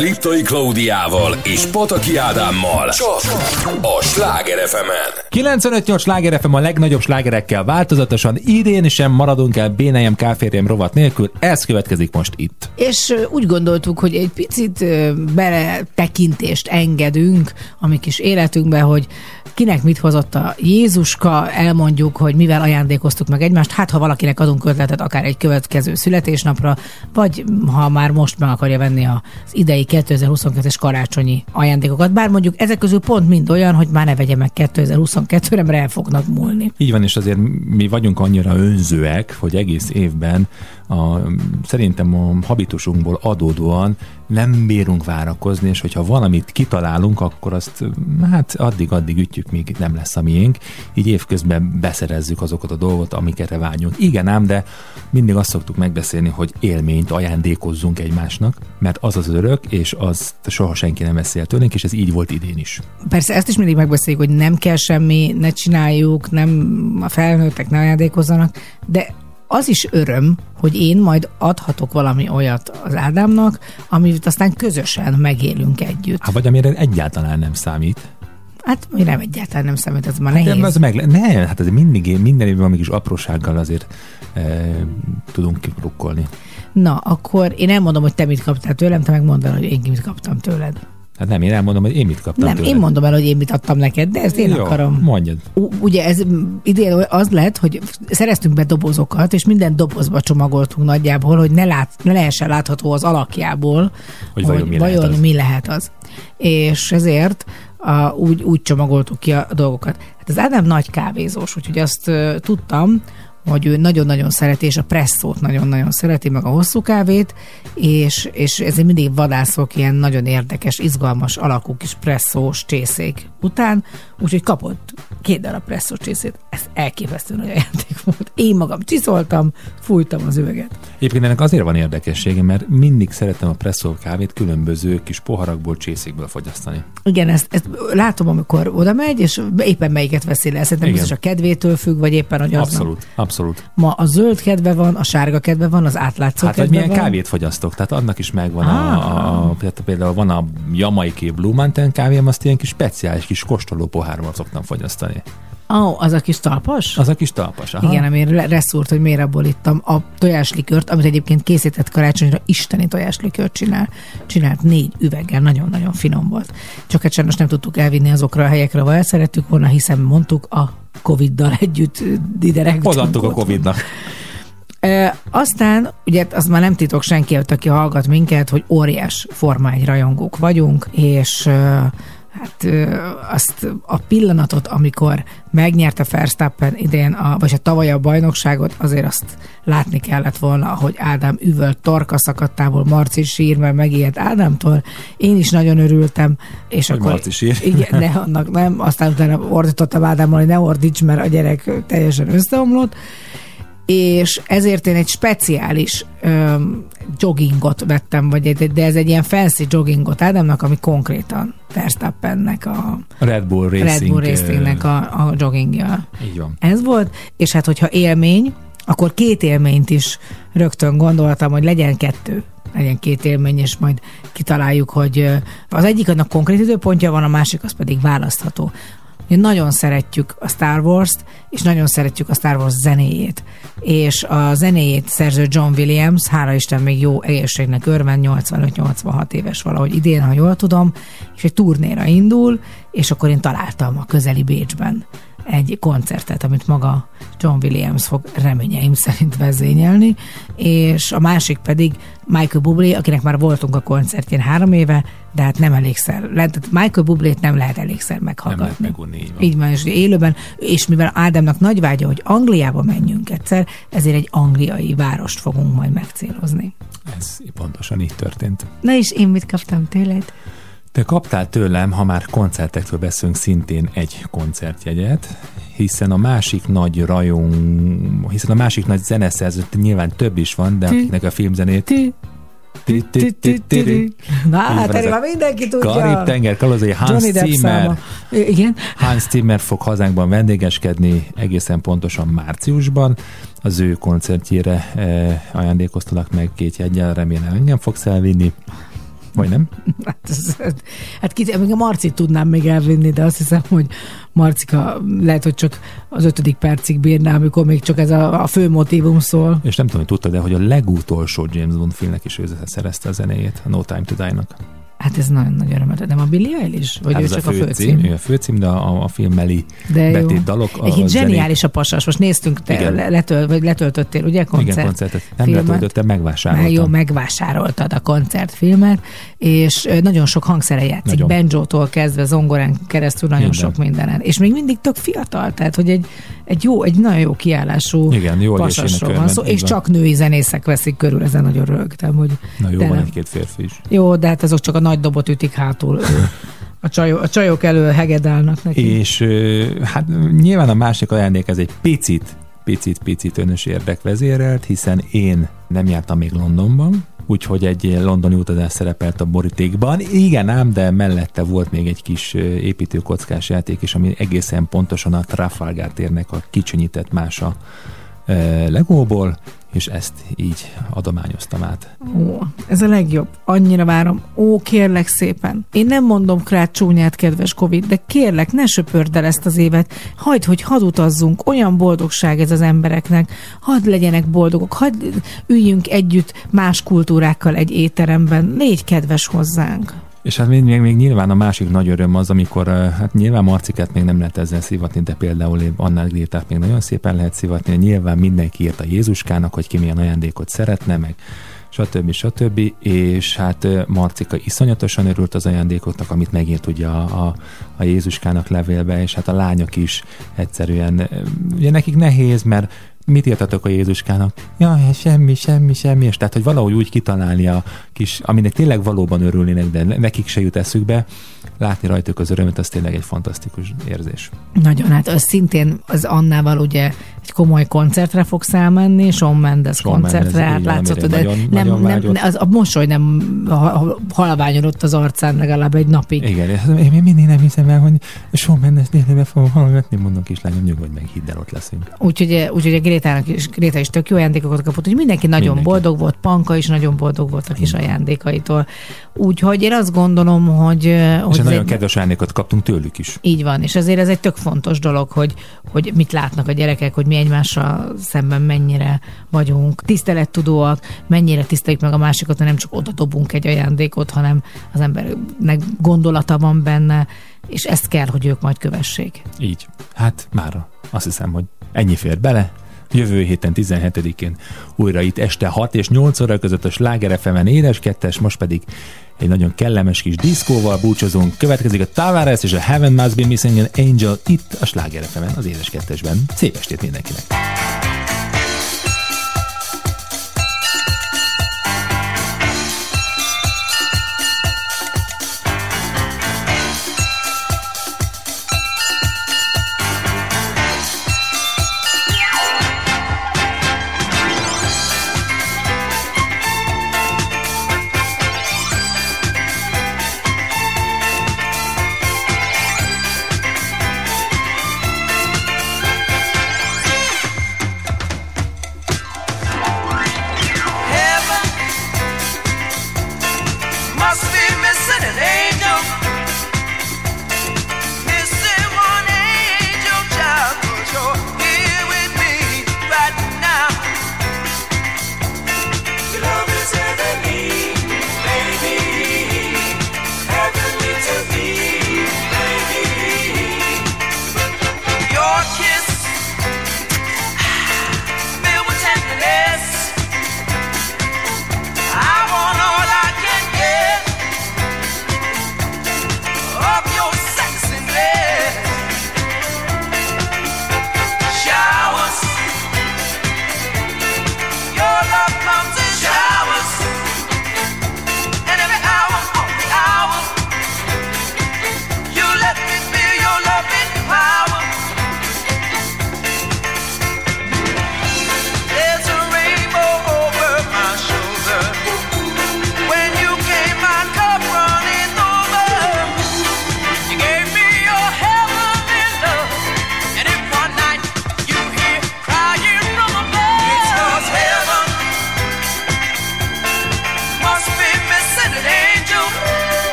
Speaker 10: Liptai Klaudiával és Pataki Ádámmal. Csak a Sláger fm -en.
Speaker 2: 95-8 sláger FM a legnagyobb slágerekkel változatosan, idén sem maradunk el Bénejem káférjem rovat nélkül, ez következik most itt.
Speaker 3: És úgy gondoltuk, hogy egy picit ö, beletekintést engedünk a mi kis életünkbe, hogy kinek mit hozott a Jézuska, elmondjuk, hogy mivel ajándékoztuk meg egymást, hát ha valakinek adunk ötletet akár egy következő születésnapra, vagy ha már most meg akarja venni az idei 2022-es karácsonyi ajándékokat, bár mondjuk ezek közül pont mind olyan, hogy már ne vegye meg 2022-re, mert el fognak múlni.
Speaker 2: Így van, és azért mi vagyunk annyira önzőek, hogy egész évben a, szerintem a habitusunkból adódóan nem bírunk várakozni, és hogyha valamit kitalálunk, akkor azt hát addig-addig ütjük, míg nem lesz a miénk. Így évközben beszerezzük azokat a dolgot, amiket vágyunk. Igen ám, de mindig azt szoktuk megbeszélni, hogy élményt ajándékozzunk egymásnak, mert az az örök, és azt soha senki nem veszi el tőlünk, és ez így volt idén is.
Speaker 3: Persze ezt is mindig megbeszéljük, hogy nem kell semmi, ne csináljuk, nem a felnőttek ne ajándékozzanak, de az is öröm, hogy én majd adhatok valami olyat az Ádámnak, amit aztán közösen megélünk együtt.
Speaker 2: Hát vagy amire egyáltalán nem számít.
Speaker 3: Hát mi nem egyáltalán nem számít, ez már
Speaker 2: Hát
Speaker 3: nehéz.
Speaker 2: az meg, ne, hát ez mindig, minden évben kis aprósággal azért e, tudunk kiprukkolni.
Speaker 3: Na, akkor én elmondom, hogy te mit kaptál tőlem, te meg mondd el, hogy én mit kaptam tőled.
Speaker 2: Hát nem, én elmondom, hogy én mit kaptam
Speaker 3: nem,
Speaker 2: tőled.
Speaker 3: én mondom el, hogy én mit adtam neked, de ezt én
Speaker 2: Jó,
Speaker 3: akarom.
Speaker 2: mondjad.
Speaker 3: U- ugye ez idén az lett, hogy szereztünk be dobozokat, és minden dobozba csomagoltunk nagyjából, hogy ne, lát, ne lehessen látható az alakjából,
Speaker 2: Hogy vajon mi lehet
Speaker 3: vajon
Speaker 2: az.
Speaker 3: mi lehet az. És ezért a, úgy, úgy csomagoltuk ki a dolgokat. Hát az Ádám nagy kávézós, úgyhogy azt uh, tudtam, hogy ő nagyon-nagyon szereti, és a presszót nagyon-nagyon szereti, meg a hosszú kávét, és, és ezért mindig vadászok ilyen nagyon érdekes, izgalmas alakú kis presszós csészék után, úgyhogy kapott két darab presszós csészét. Ez elképesztő nagy ajándék volt. Én magam csiszoltam, fújtam az üveget.
Speaker 2: Egyébként ennek azért van érdekessége, mert mindig szeretem a presszó kávét különböző kis poharakból, csészékből fogyasztani.
Speaker 3: Igen, ezt, ezt látom, amikor oda megy, és éppen melyiket veszi le. Szerintem biztos a kedvétől függ, vagy éppen, hogy az
Speaker 2: Abszolút, abszolút.
Speaker 3: Ma a zöld kedve van, a sárga kedve van, az átlátszó
Speaker 2: Hát, hogy milyen
Speaker 3: van.
Speaker 2: kávét fogyasztok, tehát annak is megvan
Speaker 3: Ah.
Speaker 2: a, a, a, például van a jamaikai Blue Mountain kávém, azt ilyen kis speciális kis kóstoló pohárban szoktam fogyasztani.
Speaker 3: Ó, oh, az a kis talpas?
Speaker 2: Az a kis talpas. Aha.
Speaker 3: Igen, le- reszúrt, hogy miért abból ittam a tojáslikört, amit egyébként készített karácsonyra, isteni tojáslikört csinál. Csinált négy üveggel, nagyon-nagyon finom volt. Csak hát sajnos nem tudtuk elvinni azokra a helyekre, ahol el szerettük volna, hiszen mondtuk a Covid-dal együtt dideregtünk.
Speaker 2: Odaadtuk a. Covid-nak.
Speaker 3: E, aztán, ugye az már nem titok senki, előtt, aki hallgat minket, hogy óriás formány rajongók vagyunk, és e, hát e, azt a pillanatot, amikor megnyerte Verstappen idén, a, vagy a tavaly a bajnokságot, azért azt látni kellett volna, hogy Ádám üvölt torka szakadtából, Marci sír, mert megijedt Ádámtól. Én is nagyon örültem. És
Speaker 2: Hogy
Speaker 3: akkor,
Speaker 2: Marci sír.
Speaker 3: Igen, de annak nem. Aztán utána ordítottam Ádámmal, hogy ne ordíts, mert a gyerek teljesen összeomlott és ezért én egy speciális öm, joggingot vettem, vagy egy, de ez egy ilyen fancy joggingot Ádámnak, ami konkrétan Verstappennek a
Speaker 2: Red Bull Racing.
Speaker 3: Red Bull Racingnek a, a joggingja.
Speaker 2: Így van.
Speaker 3: Ez volt, és hát hogyha élmény, akkor két élményt is rögtön gondoltam, hogy legyen kettő legyen két élmény, és majd kitaláljuk, hogy az egyik annak konkrét időpontja van, a másik az pedig választható. Mi nagyon szeretjük a Star Wars-t, és nagyon szeretjük a Star Wars zenéjét. És a zenéjét szerző John Williams, hála Isten még jó egészségnek örven, 85-86 éves valahogy idén, ha jól tudom, és egy turnéra indul, és akkor én találtam a közeli Bécsben egy koncertet, amit maga John Williams fog reményeim szerint vezényelni, és a másik pedig Michael Bublé, akinek már voltunk a koncertjén három éve, de hát nem elégszer. Lehet, Michael Bublét nem lehet elégszer
Speaker 2: Nem lehet
Speaker 3: meghallgatni.
Speaker 2: megunni, így van.
Speaker 3: Így van, és élőben, és mivel Ádámnak nagy vágya, hogy Angliába menjünk egyszer, ezért egy angliai várost fogunk majd megcélozni.
Speaker 2: Ez pontosan így történt.
Speaker 3: Na és én mit kaptam tőled?
Speaker 2: Te kaptál tőlem, ha már koncertekről beszélünk, szintén egy koncertjegyet, hiszen a másik nagy rajong, hiszen a másik nagy zeneszerző, nyilván több is van, de akiknek a filmzenét.
Speaker 3: Na, hát erről már mindenki tudja.
Speaker 2: Karib-tenger kalózai Hans Zimmer.
Speaker 3: Igen.
Speaker 2: Hans Zimmer fog hazánkban vendégeskedni egészen pontosan márciusban. Az ő koncertjére eh, ajándékoztalak meg két jegyen, remélem engem fogsz elvinni. Vagy nem? (laughs)
Speaker 3: Hát, ez, hát kit, még a Marcit tudnám még elvinni, de azt hiszem, hogy Marcika lehet, hogy csak az ötödik percig bírná, amikor még csak ez a, a fő motivum szól.
Speaker 2: És nem tudom, hogy tudtad, de hogy a legutolsó James Bond filmnek is ő szerezte a zenéjét, a No Time to Die-nak.
Speaker 3: Hát ez nagyon nagy öröm. Nem a Billie Eilish? Vagy
Speaker 2: Hát
Speaker 3: ő csak
Speaker 2: a főcím,
Speaker 3: főcím?
Speaker 2: ő a főcím, de a, a film mellé
Speaker 3: De jó.
Speaker 2: betét dalok. a zenék-
Speaker 3: zseniális a pasas. Most néztünk, te
Speaker 2: Igen.
Speaker 3: le- letöl, vagy letöltöttél, ugye, koncert?
Speaker 2: Igen, koncertet. Nem
Speaker 3: filmet?
Speaker 2: letöltöttem, megvásároltam.
Speaker 3: Már jó, megvásároltad a koncertfilmet, és nagyon sok hangszere játszik,
Speaker 2: Nagyon.
Speaker 3: banjótól kezdve, zongorán keresztül nagyon
Speaker 2: Minden.
Speaker 3: sok mindenen. És még mindig tök fiatal, tehát hogy egy, egy jó, egy nagyon jó kiállású
Speaker 2: Igen, jó
Speaker 3: pasasról van szó, és csak női zenészek veszik körül, ezen nagyon rögtem, hogy
Speaker 2: Na jó, van
Speaker 3: nem.
Speaker 2: egy-két férfi is.
Speaker 3: jó, de hát azok csak a nagy dobot ütik hátul. A csajok, a csajok elő hegedálnak neki.
Speaker 2: És hát nyilván a másik ajándék ez egy picit, picit, picit önös érdekvezérelt, hiszen én nem jártam még Londonban, úgyhogy egy londoni utazás szerepelt a borítékban. Igen ám, de mellette volt még egy kis építőkockás játék is, ami egészen pontosan a Trafalgar térnek a kicsinyített mása Legóból, és ezt így adományoztam át.
Speaker 3: Ó, ez a legjobb. Annyira várom. Ó, kérlek szépen. Én nem mondom krát csúnyát, kedves Covid, de kérlek, ne söpörd el ezt az évet. Hagyd, hogy hadd utazzunk. Olyan boldogság ez az embereknek. Hadd legyenek boldogok. Hadd üljünk együtt más kultúrákkal egy étteremben. Légy kedves hozzánk.
Speaker 2: És hát még, még, még nyilván a másik nagy öröm az, amikor uh, hát nyilván Marcikát még nem lehet ezzel szivatni, de például annál Grétát még nagyon szépen lehet szivatni. Nyilván mindenki írt a Jézuskának, hogy ki milyen ajándékot szeretne, meg stb. stb. És hát ö, Marcika iszonyatosan örült az ajándékoknak, amit megírt ugye a, a, a Jézuskának levélbe, és hát a lányok is egyszerűen, ö, ugye nekik nehéz, mert mit írtatok a Jézuskának? Ja, semmi, semmi, semmi, és tehát, hogy valahogy úgy kitalálni a kis, aminek tényleg valóban örülnének, de nekik se jut eszükbe, látni rajtuk az örömet, az tényleg egy fantasztikus érzés.
Speaker 3: Nagyon, hát az szintén az Annával ugye egy komoly koncertre fogsz elmenni, Shawn Mendes
Speaker 2: Shawn
Speaker 3: koncertre, hát látszott, de
Speaker 2: nagyon-
Speaker 3: nem,
Speaker 2: nagyon
Speaker 3: nem,
Speaker 2: vágyott.
Speaker 3: az, a mosoly nem ha- ha- halványodott az arcán legalább egy napig.
Speaker 2: Igen, én mindig nem hiszem el, hogy Shawn Mendes nézőbe fogom hallgatni, mondom kislányom, nyugodj meg, hidd el, ott leszünk.
Speaker 3: Úgyhogy, úgyhogy a Grétának is, Gréta is tök jó ajándékokat kapott, hogy mindenki nagyon
Speaker 2: Mindenki.
Speaker 3: boldog volt, Panka is nagyon boldog volt a kis ajándékaitól. Úgyhogy én azt gondolom, hogy, hogy
Speaker 2: egy
Speaker 3: ez
Speaker 2: nagyon
Speaker 3: egy-
Speaker 2: kedves ajándékot kaptunk tőlük is.
Speaker 3: Így van, és azért ez egy tök fontos dolog, hogy, hogy mit látnak a gyerekek, hogy mi egymással szemben mennyire vagyunk tisztelettudóak, mennyire tiszteljük meg a másikat, nem csak oda dobunk egy ajándékot, hanem az embernek gondolata van benne, és ezt kell, hogy ők majd kövessék.
Speaker 2: Így. Hát már azt hiszem, hogy ennyi fér bele. Jövő héten 17-én újra itt este 6 és 8 óra között a Sláger FM-en édes kettes, most pedig egy nagyon kellemes kis diszkóval búcsúzunk. Következik a Tavares és a Heaven Must Be Missing an Angel itt a Sláger az édes kettesben. Szép estét mindenkinek!